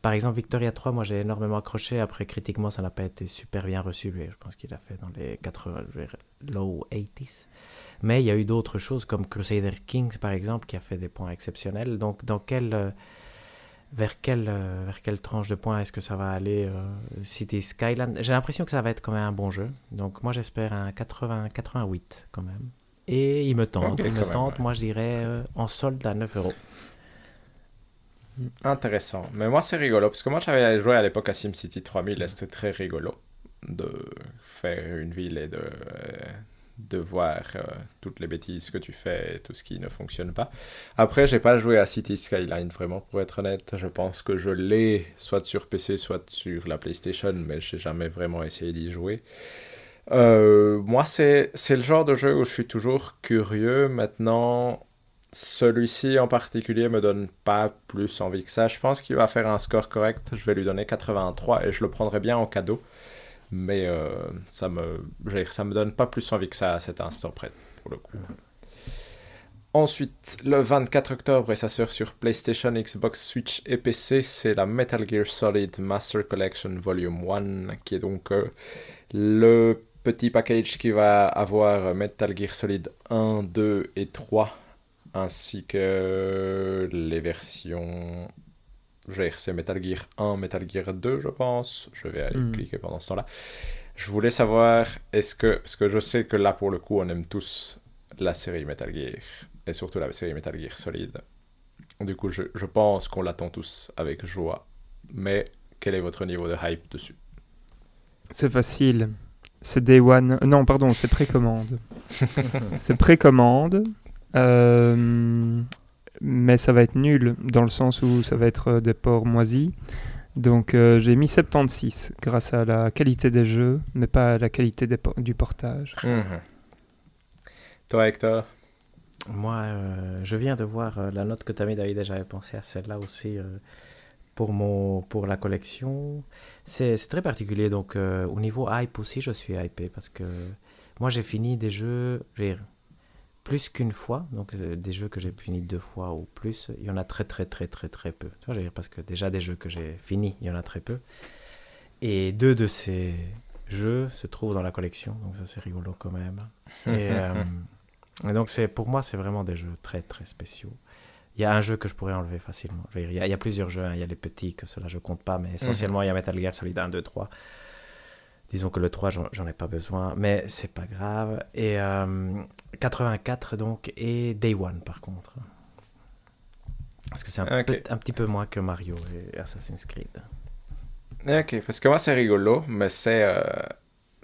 par exemple, Victoria 3, moi j'ai énormément accroché. Après, critiquement, ça n'a pas été super bien reçu. Je pense qu'il a fait dans les 80, je veux dire, low 80s. Mais il y a eu d'autres choses comme Crusader Kings, par exemple, qui a fait des points exceptionnels. Donc, dans quel, euh, vers, quelle, euh, vers quelle tranche de points est-ce que ça va aller euh, City Skyland? J'ai l'impression que ça va être quand même un bon jeu. Donc, moi j'espère un 80, 88 quand même. Et il me tente, il me même, tente. Moi je dirais euh, en solde à 9 euros. Intéressant. Mais moi, c'est rigolo, parce que moi, j'avais joué à l'époque à SimCity 3000 et c'était très rigolo de faire une ville et de, de voir euh, toutes les bêtises que tu fais et tout ce qui ne fonctionne pas. Après, j'ai pas joué à City Skyline, vraiment, pour être honnête. Je pense que je l'ai soit sur PC, soit sur la PlayStation, mais j'ai jamais vraiment essayé d'y jouer. Euh, moi, c'est le genre de jeu où je suis toujours curieux. Maintenant, celui-ci en particulier me donne pas plus envie que ça. Je pense qu'il va faire un score correct. Je vais lui donner 83 et je le prendrai bien en cadeau. Mais euh, ça me, ça me donne pas plus envie que ça à cet instant près, pour le coup. Ensuite, le 24 octobre, et ça sort sur PlayStation, Xbox, Switch et PC, c'est la Metal Gear Solid Master Collection Volume 1, qui est donc euh, le petit package qui va avoir Metal Gear Solid 1, 2 et 3, ainsi que les versions GRC Metal Gear 1, Metal Gear 2, je pense. Je vais aller Hmm. cliquer pendant ce temps-là. Je voulais savoir, est-ce que, parce que je sais que là, pour le coup, on aime tous la série Metal Gear, et surtout la série Metal Gear Solid. Du coup, je, je pense qu'on l'attend tous avec joie. Mais quel est votre niveau de hype dessus? C'est facile. C'est Day One. Non, pardon, c'est précommande. c'est précommande. Euh, mais ça va être nul dans le sens où ça va être euh, des ports moisis. Donc euh, j'ai mis 76 grâce à la qualité des jeux, mais pas à la qualité des por- du portage. Mhm. Toi, Hector? Moi, euh, je viens de voir euh, la note que tu as mis, David, j'avais pensé à celle-là aussi euh, pour, mon, pour la collection. C'est c'est très particulier, donc euh, au niveau hype aussi, je suis hypé parce que moi, j'ai fini des jeux, plus qu'une fois, donc euh, des jeux que j'ai fini deux fois ou plus, il y en a très très très très très peu. Tu vois, je veux dire, parce que déjà des jeux que j'ai finis, il y en a très peu. Et deux de ces jeux se trouvent dans la collection, donc ça c'est rigolo quand même. Et, euh, et donc c'est pour moi c'est vraiment des jeux très très spéciaux. Il y a un jeu que je pourrais enlever facilement. Je veux dire, Il y a, il y a plusieurs jeux, hein. il y a les petits que cela je compte pas, mais essentiellement il y a Metal Gear Solid 1, 2, 3. Disons que le 3 j'en ai pas besoin, mais c'est pas grave. Et euh, 84 donc et Day One par contre. Parce que c'est un, un petit peu moins que Mario et Assassin's Creed. Ok, parce que moi c'est rigolo, mais c'est euh,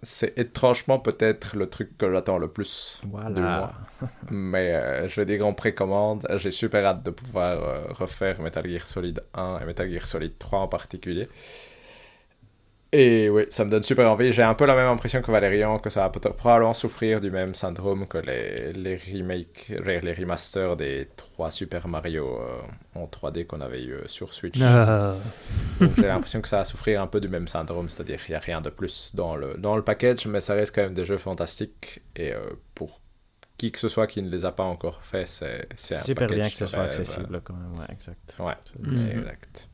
c'est étrangement peut-être le truc que j'attends le plus Voilà. mois. Mais euh, je dis en précommande, j'ai super hâte de pouvoir euh, refaire Metal Gear Solid 1 et Metal Gear Solid 3 en particulier. Et oui, ça me donne super envie. J'ai un peu la même impression que Valérian, que ça va probablement souffrir du même syndrome que les, les remakes, les remasters des trois Super Mario euh, en 3D qu'on avait eu euh, sur Switch. Ah. J'ai l'impression que ça va souffrir un peu du même syndrome, c'est-à-dire qu'il n'y a rien de plus dans le, dans le package, mais ça reste quand même des jeux fantastiques. Et euh, pour qui que ce soit qui ne les a pas encore fait, c'est un super bien que ce soit accessible quand même, ouais, exact. Ouais, exact.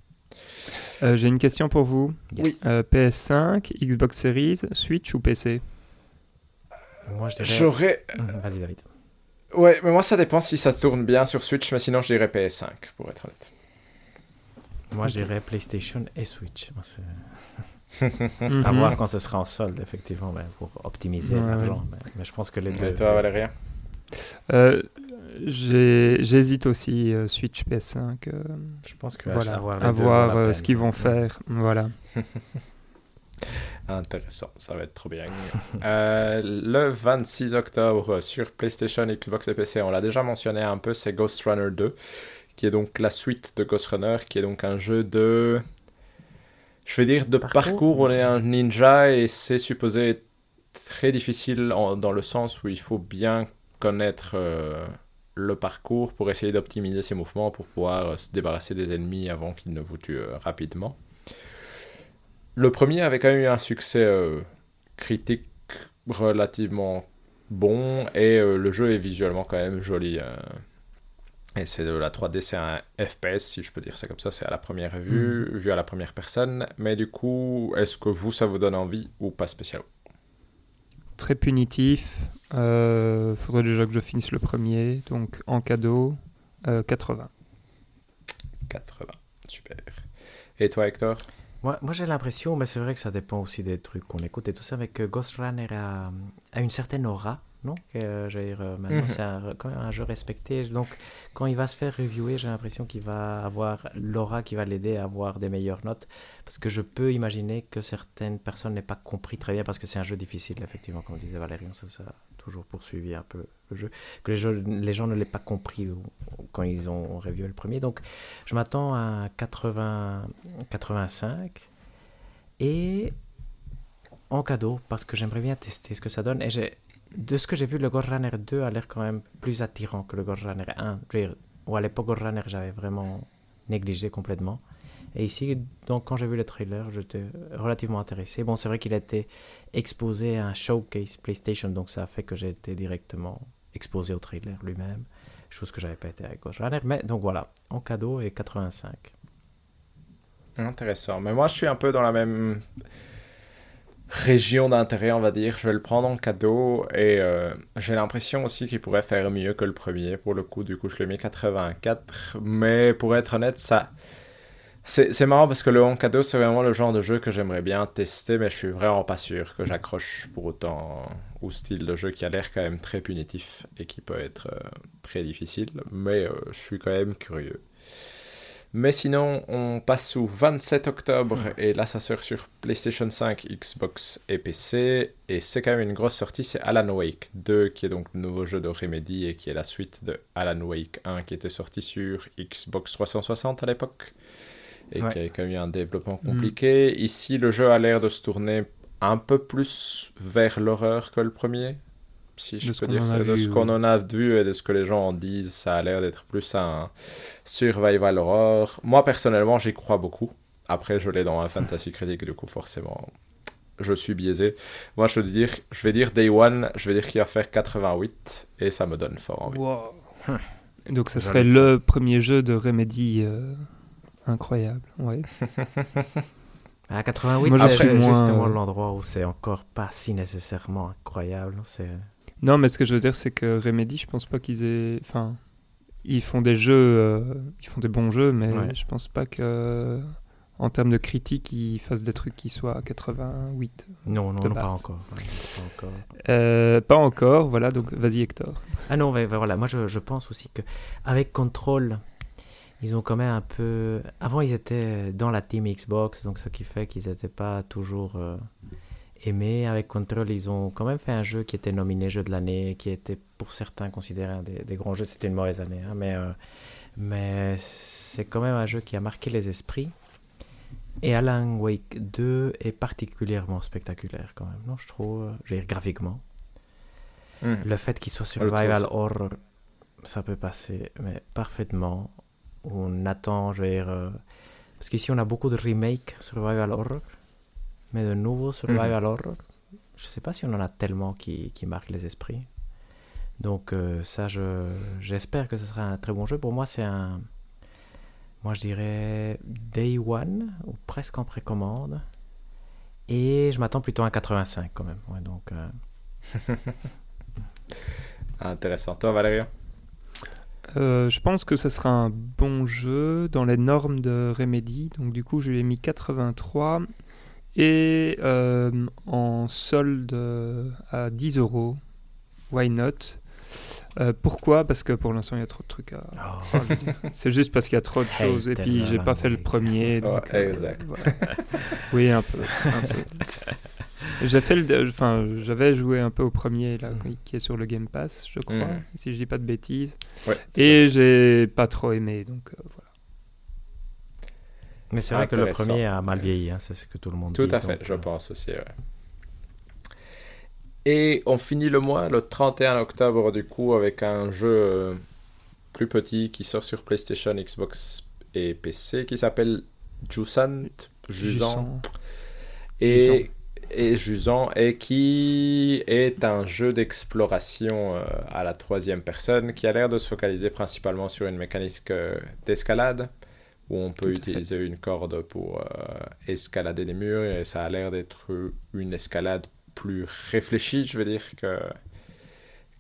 Euh, j'ai une question pour vous. Yes. Euh, PS5, Xbox Series, Switch ou PC Moi je dirais. J'aurais. Mhm, Vas-y David. Ouais, mais moi ça dépend si ça tourne bien sur Switch, mais sinon je dirais PS5 pour être honnête. Moi je Ok. dirais PlayStation et Switch. Moi, c'est- Mhm. À voir quand ce sera en solde, effectivement, ben, pour optimiser Ouais, l'argent. Mais, mais je pense que les deux. Et toi, Valérien Euh, J'hésite aussi euh, Switch PS5. euh, Je pense que voilà, avoir à voir euh, peine. ce qu'ils vont faire. Voilà. Intéressant, ça va être trop bien. Euh, le 26 octobre sur PlayStation, Xbox et PC, on l'a déjà mentionné un peu, c'est Ghost Runner 2, qui est donc la suite de Ghost Runner, qui est donc un jeu de... Je vais dire de Parcours. parcours, on est un ninja et c'est supposé être très difficile en- dans le sens où il faut bien connaître euh, le parcours pour essayer d'optimiser ses mouvements pour pouvoir euh, se débarrasser des ennemis avant qu'ils ne vous tuent euh, rapidement. Le premier avait quand même eu un succès euh, critique relativement bon et euh, le jeu est visuellement quand même joli. euh. et c'est de la 3D, c'est un FPS si je peux dire ça comme ça, c'est à la première vue, vu à la première personne. Mais du coup, est-ce que vous ça vous donne envie ou pas spécialement? Très punitif. Euh, faudrait déjà que je finisse le premier. Donc en cadeau, euh, 80. 80, super. Et toi Hector? Moi, moi j'ai l'impression, mais c'est vrai que ça dépend aussi des trucs qu'on écoute et tout ça, mais que Ghost Runner a, a une certaine aura, non Que, euh, je veux dire, euh, maintenant, Mhm. c'est un- quand même un jeu respecté. Donc, quand il va se faire reviewer, j'ai l'impression qu'il va avoir l'aura qui va l'aider à avoir des meilleures notes. Parce que je peux imaginer que certaines personnes n'aient pas compris très bien, parce que c'est un jeu difficile, effectivement, comme disait Valérian, ça, ça a toujours poursuivi un peu le jeu. Que les, jeux- les gens ne l'aient pas compris quand ils ont reviewé le premier. Donc, je m'attends à 80, 85 et en cadeau parce que j'aimerais bien tester ce que ça donne. Et j'ai, de ce que j'ai vu, le Ghost Runner 2 a l'air quand même plus attirant que le Ghost Runner 1. Je veux dire, Ou à l'époque, Ghost Runner, j'avais vraiment négligé complètement. Et ici, donc, quand j'ai vu le trailer, j'étais relativement intéressé. Bon, c'est vrai qu'il a été exposé à un showcase PlayStation, donc ça a fait que j'ai été directement exposé au trailer lui-même, chose que j'avais pas été avec Ghost Runner. Mais donc voilà, en cadeau et 85. Intéressant. Mais moi, je suis un peu dans la même. Région d'intérêt, on va dire. Je vais le prendre en cadeau et euh, j'ai l'impression aussi qu'il pourrait faire mieux que le premier. Pour le coup, du coup, je l'ai mis 84. Mais pour être honnête, ça. C'est marrant parce que le en cadeau, c'est vraiment le genre de jeu que j'aimerais bien tester, mais je suis vraiment pas sûr que j'accroche pour autant au style de jeu qui a l'air quand même très punitif et qui peut être euh, très difficile. Mais euh, je suis quand même curieux. Mais sinon, on passe au 27 octobre et là, ça sort sur PlayStation 5, Xbox et PC. Et c'est quand même une grosse sortie, c'est Alan Wake 2, qui est donc le nouveau jeu de Remedy et qui est la suite de Alan Wake 1 qui était sorti sur Xbox 360 à l'époque et qui a quand même eu un développement mm. compliqué. Ici, le jeu a l'air de se tourner un peu plus vers l'horreur que le premier si je peux dire, c'est de ce qu'on en a vu et de ce que les gens en disent, ça a l'air d'être plus un survival horror. Moi, personnellement, j'y crois beaucoup. Après, je l'ai dans un fantasy critique, du coup, forcément, je suis biaisé. Moi, je vais dire, je vais dire Day One, je vais dire qu'il va faire 88, et ça me donne fort envie. Wow. Donc, ça serait le premier jeu de Remedy euh, incroyable, ouais. À 88, c'est justement l'endroit où c'est encore pas si nécessairement incroyable. C'est non, mais ce que je veux dire, c'est que Remedy, je pense pas qu'ils aient. Enfin, ils font des jeux, euh, ils font des bons jeux, mais je pense pas que, en termes de critique, ils fassent des trucs qui soient à 88. Non, non, pas encore. pas encore. Euh, pas encore, voilà, donc vas-y Hector. Ah non, voilà, moi je, je pense aussi que avec Control, ils ont quand même un peu. Avant, ils étaient dans la team Xbox, donc ce qui fait qu'ils n'étaient pas toujours. Euh, aimé. Avec Control, ils ont quand même fait un jeu qui était nominé jeu de l'année, qui était pour certains considéré un des, grands jeux. C'était une mauvaise année, hein, mais, euh, mais c'est quand même un jeu qui a marqué les esprits. Et Alan Wake 2 est particulièrement spectaculaire quand même, non Je trouve, euh, je veux dire, graphiquement. Hmm. Le fait qu'il soit survival horror, ça peut passer mais parfaitement. On attend, je veux dire... Euh, parce qu'ici, on a beaucoup de remakes survival horror mais de nouveau survival mhm. horror, je sais pas si on en a tellement qui, qui marquent les esprits. Donc euh, ça, j'espère que ce sera un très bon jeu. Pour moi, c'est un... Moi, je dirais Day One, ou presque en précommande. Et je m'attends plutôt à un 85 quand même. Ouais, donc, euh. Intéressant. Toi, Valérie? Euh, je pense que ce sera un bon jeu dans les normes de Remedy. Donc du coup, je lui ai mis 83 et euh, en solde euh, à 10 euros, why not? Euh, pourquoi? Parce que pour l'instant il y a trop de trucs à. Oh. c'est juste parce qu'il y a trop de choses et puis j'ai pas fait le premier. Donc, exact. oui un peu. J'ai fait le, enfin j'avais joué un peu au premier là mm. qui est sur le Game Pass, je crois, mm. si je dis pas de bêtises. Et j'ai pas trop aimé donc voilà. Mais c'est vrai que le premier a mal vieilli, hein, c'est ce que tout le monde dit. Tout à fait, je euh, pense aussi. Et on finit le mois le 31 octobre du coup avec un jeu euh, plus petit qui sort sur PlayStation, Xbox et PC qui s'appelle Jusant, Jusant. Et, et Jusant et qui est un jeu d'exploration euh, à la troisième personne qui a l'air de se focaliser principalement sur une mécanique d'escalade où on peut utiliser une corde pour euh, escalader les murs et ça a l'air d'être une escalade plus réfléchie, je veux dire, que,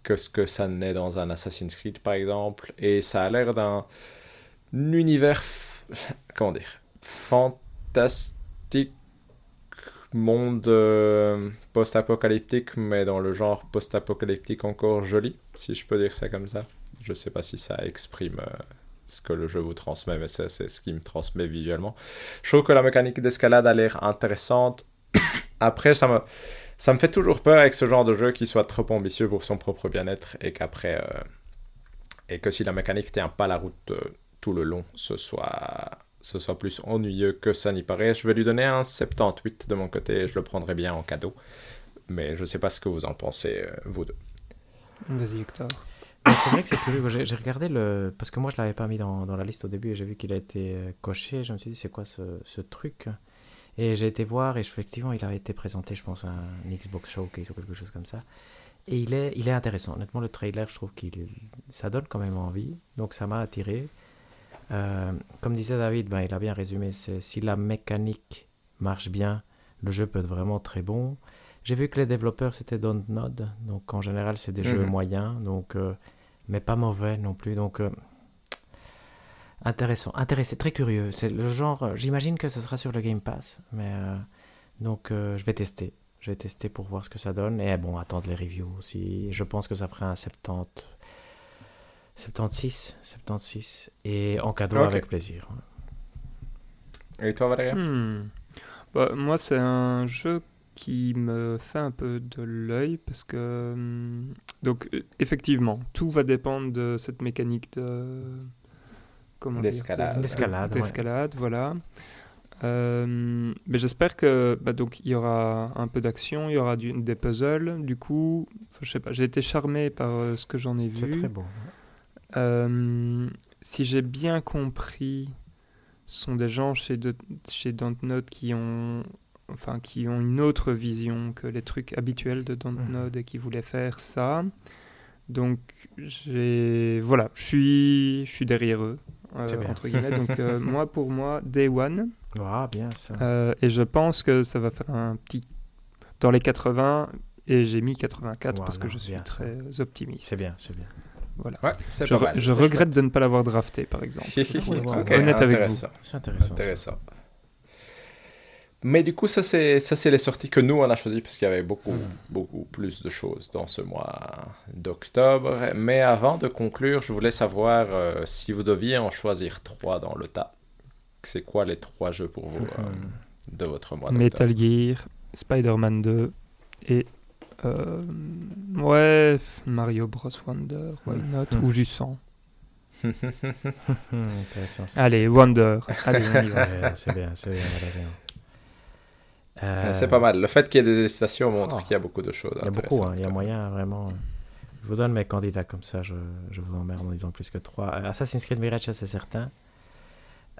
que ce que ça n'est dans un Assassin's Creed par exemple. Et ça a l'air d'un univers, comment dire, fantastique monde euh, post-apocalyptique, mais dans le genre post-apocalyptique encore joli, si je peux dire ça comme ça. Je sais pas si ça exprime euh, ce que le jeu vous transmet, mais c'est ce qui me transmet visuellement. Je trouve que la mécanique d'escalade a l'air intéressante. Après, ça me, ça me fait toujours peur avec ce genre de jeu qui soit trop ambitieux pour son propre bien-être et qu'après, euh, et que si la mécanique tient pas la route euh, tout le long, ce soit, ce soit plus ennuyeux que ça n'y paraît. Je vais lui donner un 78 de mon côté et je le prendrai bien en cadeau. Mais je sais pas ce que vous en pensez, euh, vous deux. Vas-y, Hector c'est vrai que c'est curieux. J'ai regardé le. Parce que moi, je l'avais pas mis dans, la liste au début et j'ai vu qu'il a été euh, coché. Je me suis dit, c'est quoi ce, truc? Et j'ai été voir et effectivement, il avait été présenté, je pense, à un Xbox Showcase ou quelque chose comme ça. Et il est, il est intéressant. Honnêtement, le trailer, je trouve qu'il ça donne quand même envie. Donc, ça m'a attiré. Euh, comme disait David, ben, il a bien résumé. Si la mécanique marche bien, le jeu peut être vraiment très bon. J'ai vu que les développeurs c'était Dontnod, donc en général c'est des jeux Mhm. moyens, donc euh, mais pas mauvais non plus, donc euh, intéressant, intéressé, très curieux. C'est le genre, euh, j'imagine que ce sera sur le Game Pass, mais euh, donc euh, je vais tester, je vais tester pour voir ce que ça donne et bon attendre les reviews aussi. Je pense que ça fera un 70, 76, 76 et en cadeau Ok. avec plaisir. Et toi, Valérien Hmm. Bah, moi, c'est un jeu qui me fait un peu de l'œil parce que. hum, Donc, euh, effectivement, tout va dépendre de cette mécanique de. Comment dire D'escalade. de- D'escalade, ouais. Voilà. Euh, mais j'espère que bah, donc il y aura un peu d'action, il y aura du- des puzzles. Du coup, je sais pas, j'ai été charmé par euh, ce que j'en ai C'est vu. très beau. Euh, si j'ai bien compris, ce sont des gens chez, de, chez Dontnod qui ont, enfin, qui ont une autre vision que les trucs habituels de Dontnod et qui voulaient faire ça. Donc, j'ai, voilà, je suis, je suis derrière eux, euh, C'est bien. entre guillemets. Donc, euh, moi, pour moi, Day One. Ah, bien ça. Euh, et je pense que ça va faire un petit dans les 80 et j'ai mis 84 parce que je suis ça. très optimiste. C'est bien, c'est bien. Voilà. Ouais, Je, pas re- mal. je C'est regrette de ne pas l'avoir drafté, par exemple. chouette. Ouais, ouais, Ok, honnête avec vous. C'est intéressant. ça. Intéressant. Mais du coup, ça c'est ça c'est les sorties que nous on a choisies parce qu'il y avait beaucoup beaucoup plus de choses dans ce mois d'octobre. Mais avant de conclure, je voulais savoir euh, si vous deviez en choisir trois dans le tas. C'est quoi les trois jeux pour vous euh, Mhm. de votre mois d'octobre? Metal Gear, Spider-Man 2 et euh, ouais Mario Bros Wonder, why Mm. not? Ou juste 100. Hum, intéressant. ça. Allez Wonder, allez on y va. Ouais, c'est bien, c'est bien. Euh, C'est pas mal. Le fait qu'il y ait des hésitations montre Oh. qu'il y a beaucoup de choses. Il y a beaucoup, hein, il y a moyen vraiment. Je vous donne mes candidats comme ça, je, je vous emmerde en disant plus que trois. Euh, Assassin's Creed Mirage, c'est certain.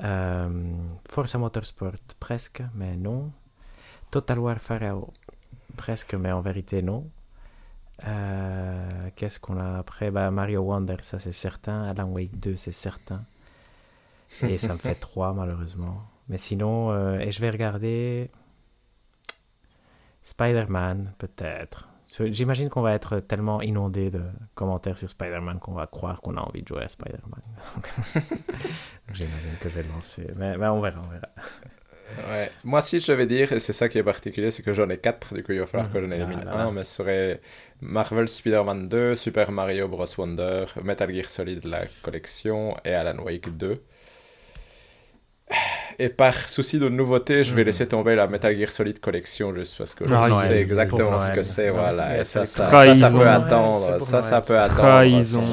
Euh, Forza Motorsport, presque, mais non. Total War Pharaoh, presque, mais en vérité, non. Euh, Qu'est-ce qu'on a après? Bah, Mario Wonder, ça c'est certain. Alan Wake 2, c'est certain. Et ça me fait 3, malheureusement. Mais sinon, et je vais regarder Spider-Man, peut-être. J'imagine qu'on va être tellement inondé de commentaires sur Spider-Man qu'on va croire qu'on a envie de jouer à Spider-Man. J'imagine que je vais le lancer. Mais, mais on verra, on verra. Ouais. Moi, si je devais dire, et c'est ça qui est particulier, c'est que j'en ai quatre, du coup, il va falloir Mhm. que j'en élimine Ah, un, mais ce serait Marvel Spider-Man 2, Super Mario Bros. Wonder, Metal Gear Solid, la collection, et Alan Wake 2. Et par souci de nouveauté, je vais Mhm. laisser tomber la Metal Gear Solid collection juste parce que je sais exactement ce que c'est, voilà. Et ça, ça, ça, trahison. ça peut attendre. Ça, ça peut attendre. Trahison.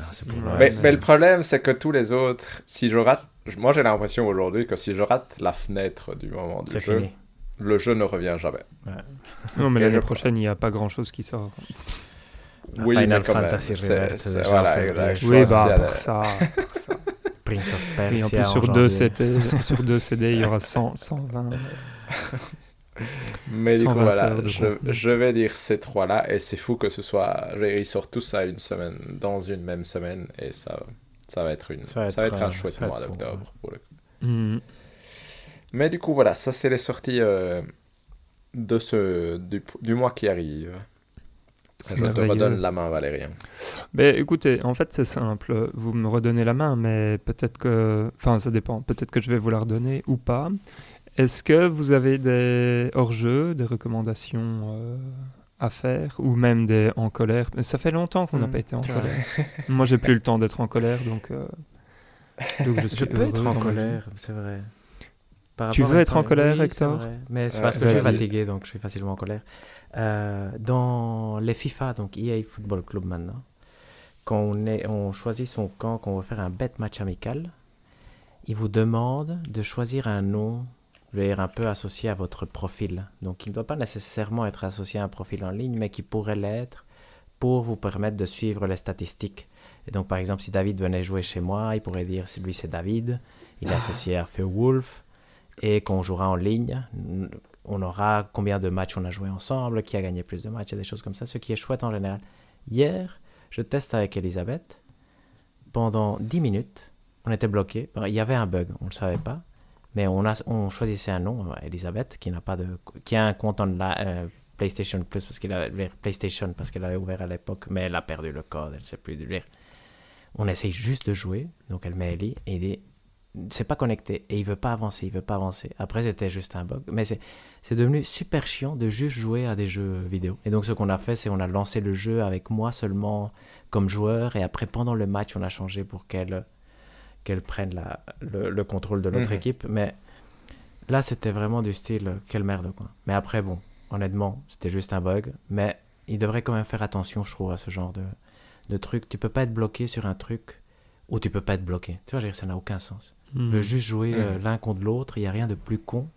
Ah, Mais, le problème, c'est que tous les autres, si je rate, moi j'ai l'impression aujourd'hui que si je rate la fenêtre du moment du jeu, fini. le jeu ne revient jamais. Non mais l'année prochaine il n'y a pas grand chose qui sort. Oui, Final Fantasy c'est- Rebirth, voilà, exact. Oui bah pour ça. pour ça. Prince of Et Persia. en plus en sur deux. CD, sur deux CD il y aura 100, 120. Mais du coup, 120 voilà, je, vais dire ces trois-là, et c'est fou que ce soit. Ils sortent tous à une semaine, dans une même semaine, et ça, ça va être, une, Ça va ça va être, un chouette ça mois d'octobre. pour le coup. Mais du coup, voilà, ça c'est les sorties euh, de ce, du, du mois qui arrive. Je te redonne la main, Valérien. Ben, écoutez, en fait, c'est simple. Vous me redonnez la main, mais peut-être que. Enfin, ça dépend. Peut-être que je vais vous la redonner ou pas. Est-ce que vous avez des hors-jeux, des recommandations euh, à faire ou même des en colère? Ça fait longtemps qu'on n'a Hmm. pas été en colère. Moi, j'ai plus le temps d'être en colère, donc. euh, donc je, suis Je peux heureux être en colère, c'est vrai. Par Tu veux être en colère, Oui, Hector? Mais c'est Ouais, parce que je suis fatigué, donc je suis facilement en colère. Euh, dans les FIFA, donc EA Football Club maintenant, quand on, est, on choisit son camp, qu'on veut faire un bet match amical, il vous demande de choisir un nom, je veux dire, un peu associé à votre profil. Donc il ne doit pas nécessairement être associé à un profil en ligne, mais qui pourrait l'être pour vous permettre de suivre les statistiques. Et donc par exemple, si David venait jouer chez moi, il pourrait dire, lui c'est David, il est associé à Feu Wolf, et qu'on jouera en ligne, on aura combien de matchs on a joué ensemble, qui a gagné plus de matchs et des choses comme ça, ce qui est chouette en général. Hier, je teste avec Elisabeth. Pendant 10 minutes, on était bloqué. Il y avait un bug, on ne le savait pas. Mais on, a, on choisissait un nom, Elisabeth, qui n'a pas de, qui a un compte en la, PlayStation Plus parce qu'il a PlayStation parce qu'elle avait ouvert à l'époque, mais elle a perdu le code, elle ne sait plus lire. On essaye juste de jouer, donc elle met Ellie et dit c'est pas connecté et il veut pas avancer, il veut pas avancer. Après c'était juste un bug, mais c'est devenu super chiant de juste jouer à des jeux vidéo. Et donc ce qu'on a fait, c'est on a lancé le jeu avec moi seulement comme joueur et après pendant le match on a changé pour qu'elle qu'elle prenne la, le, contrôle de notre mhm. équipe. Mais là c'était vraiment du style quelle merde quoi. Mais après bon, honnêtement, c'était juste un bug. Mais il devrait quand même faire attention, je trouve, à ce genre de, de truc. Tu peux pas être bloqué sur un truc ou tu peux pas être bloqué. Tu vois, ça n'a aucun sens. Hmm. Le juste jouer euh, hmm. l'un contre l'autre, il n'y a rien de plus con.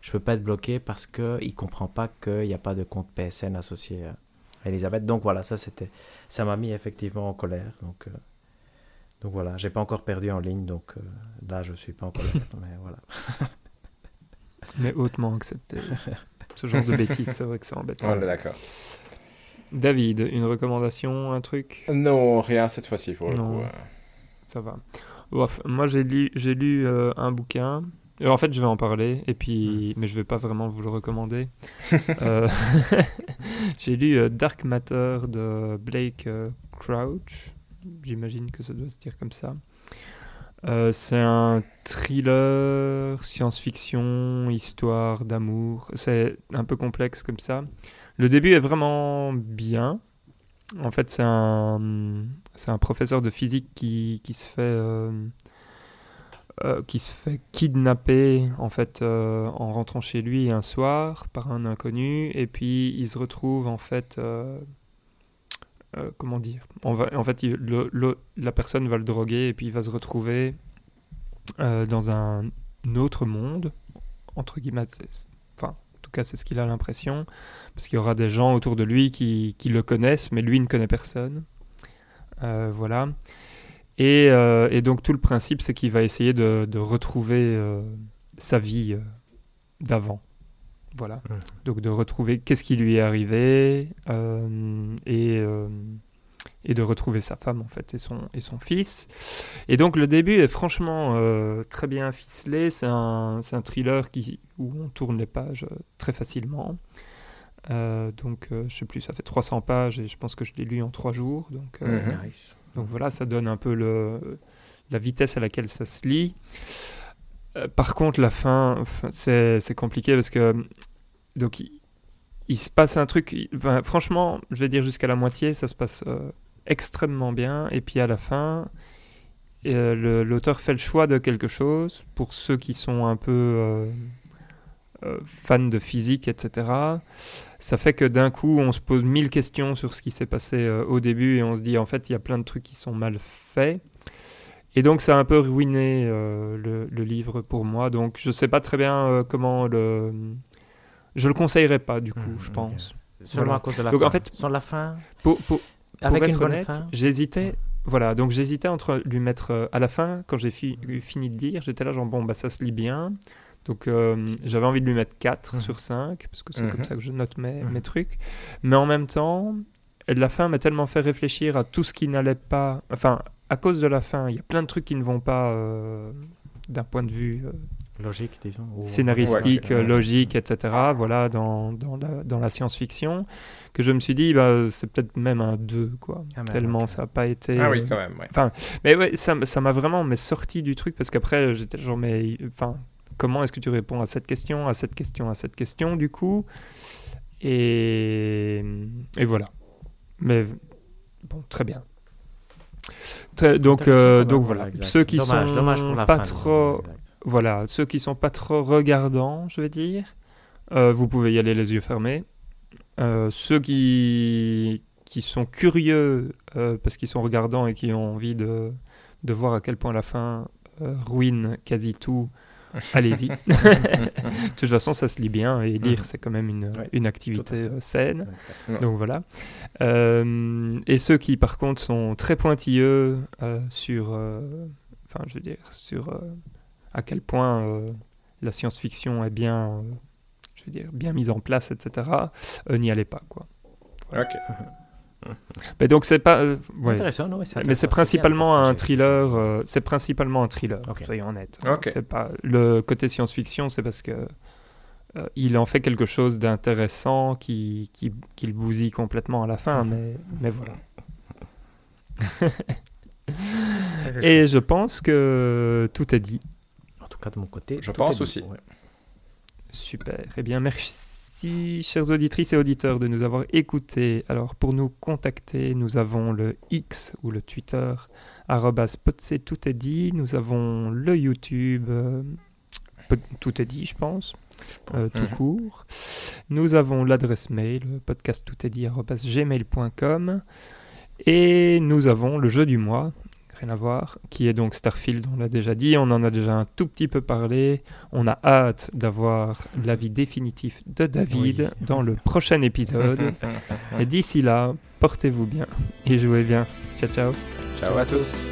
Je peux pas être bloqué parce qu'il ne comprend pas qu'il n'y a pas de compte PSN associé à Elisabeth. Donc voilà, ça c'était, ça m'a mis effectivement en colère. Donc, euh, donc voilà, j'ai pas encore perdu en ligne, donc euh, là je suis pas en colère. mais voilà. mais hautement accepté. ce genre de bêtises, c'est vrai que c'est embêtant. d'accord. David, une recommandation, un truc? Non, rien cette fois-ci pour le coup. Ça va. Moi j'ai lu, j'ai lu euh, un bouquin. en fait, je vais en parler, et puis, hmm. mais je vais pas vraiment vous le recommander. Euh, j'ai lu euh, Dark Matter de Blake Crouch. J'imagine que ça doit se dire comme ça. Euh, c'est un thriller, science-fiction, histoire d'amour. C'est un peu complexe comme ça. Le début est vraiment bien. En fait, c'est un, c'est un professeur de physique qui, qui se fait, euh, euh, qui se fait kidnapper en fait en rentrant chez lui un soir par un inconnu, et puis il se retrouve en fait euh, comment dire En fait, la personne va le droguer et puis il va se retrouver euh, dans un autre monde, entre guillemets. Enfin, en tout cas, c'est ce qu'il a l'impression, parce qu'il y aura des gens autour de lui qui, qui, le connaissent, mais lui ne connaît personne. Euh, voilà. Et, et, donc, tout le principe, c'est qu'il va essayer de, de retrouver sa vie d'avant. Voilà. Mmh. Donc de retrouver qu'est-ce qui lui est arrivé euh, et, euh, et de retrouver sa femme en fait et son, et son fils. Et donc le début est franchement euh, très bien ficelé. C'est un, un, thriller qui, où on tourne les pages très facilement. donc je sais plus, ça fait 300 pages et je pense que je l'ai lu en 3 jours. Donc, mmh. donc voilà, ça donne un peu le, la vitesse à laquelle ça se lit. Euh, par contre, la fin, c'est compliqué parce que donc il, se passe un truc. franchement, je vais dire jusqu'à la moitié, ça se passe euh, extrêmement bien. Et puis à la fin, euh, l'auteur fait le choix de quelque chose pour ceux qui sont un peu fans de physique, etc. Ça fait que d'un coup, on se pose mille questions sur ce qui s'est passé au début et on se dit en fait, il y a plein de trucs qui sont mal faits. Et donc ça a un peu ruiné euh, le, livre pour moi. Donc je sais pas très bien euh, comment le... Je le conseillerais pas du coup, mmh, je pense. Seulement à cause de la donc, fin. En fait, Sans la fin Pour, pour, Avec une bonne fin J'hésitais... Voilà, donc j'hésitais entre lui mettre euh, à la fin, quand j'ai fini de lire, j'étais là genre bon, bah ça se lit bien. Donc j'avais envie de lui mettre 4 mmh. sur 5, parce que c'est comme mmh. ça que je note mes, mes trucs. Mais en même temps, la fin m'a tellement fait réfléchir à tout ce qui n'allait pas... Enfin, à cause de la fin, il y a plein de trucs qui ne vont pas euh, d'un point de vue euh, logique, disons, scénaristique, logique, etc. Voilà, dans, dans la, dans la science-fiction, que je me suis dit, bah, c'est peut-être même un 2, quoi. Ah, tellement ça n'a pas été. Ah oui, euh, quand même. Enfin, mais ouais, ça, ça m'a vraiment mais sorti du truc parce qu'après, j'étais genre, mais enfin, comment est-ce que tu réponds à cette question, à cette question, à cette question, du coup? Et, et voilà. Mais bon, très bien donc, euh, donc voilà, ceux qui sont pas trop, voilà, ceux qui sont pas trop regardants, je vais dire, euh, vous pouvez y aller les yeux fermés. Euh, ceux qui qui sont curieux parce qu'ils sont regardants et qui ont envie de de voir à quel point la fin ruine quasi tout allez-y. de toute façon, ça se lit bien et lire, mhm. c'est quand même une, une activité euh, saine. Donc voilà. Euh, et ceux qui, par contre, sont très pointilleux euh, sur, enfin, je veux dire, sur à quel point la science-fiction est bien, je veux dire, bien mise en place, etc. N'y allez pas, quoi. Ok. Mais donc c'est pas. euh, ouais. Intéressant, non, Mais c'est intéressant, principalement de un thriller. euh, c'est principalement un thriller. Soyons honnêtes. Ok. C'est pas le côté science-fiction, c'est parce que euh, il en fait quelque chose d'intéressant qui, qui, qui le bousille complètement à la fin, mais, mais voilà. Et je pense que tout est dit. En tout cas, de mon côté. Je pense aussi. ouais. Super. Eh bien, merci, chers auditrices et auditeurs, de nous avoir écoutés. Alors, pour nous contacter, nous avons le X ou le Twitter, arrobas potse, tout est dit. Nous avons le YouTube, euh, tout est dit, je pense, euh, tout Mhm. court. Nous avons l'adresse mail, podcast tout est dit, arrobas gmail.com. Et nous avons le jeu du mois, rien à voir, qui est donc Starfield, on l'a déjà dit, on en a déjà un tout petit peu parlé. On a hâte d'avoir l'avis définitif de David Oui. dans le prochain épisode. et d'ici là, portez-vous bien et jouez bien. Ciao ciao. Ciao à tous.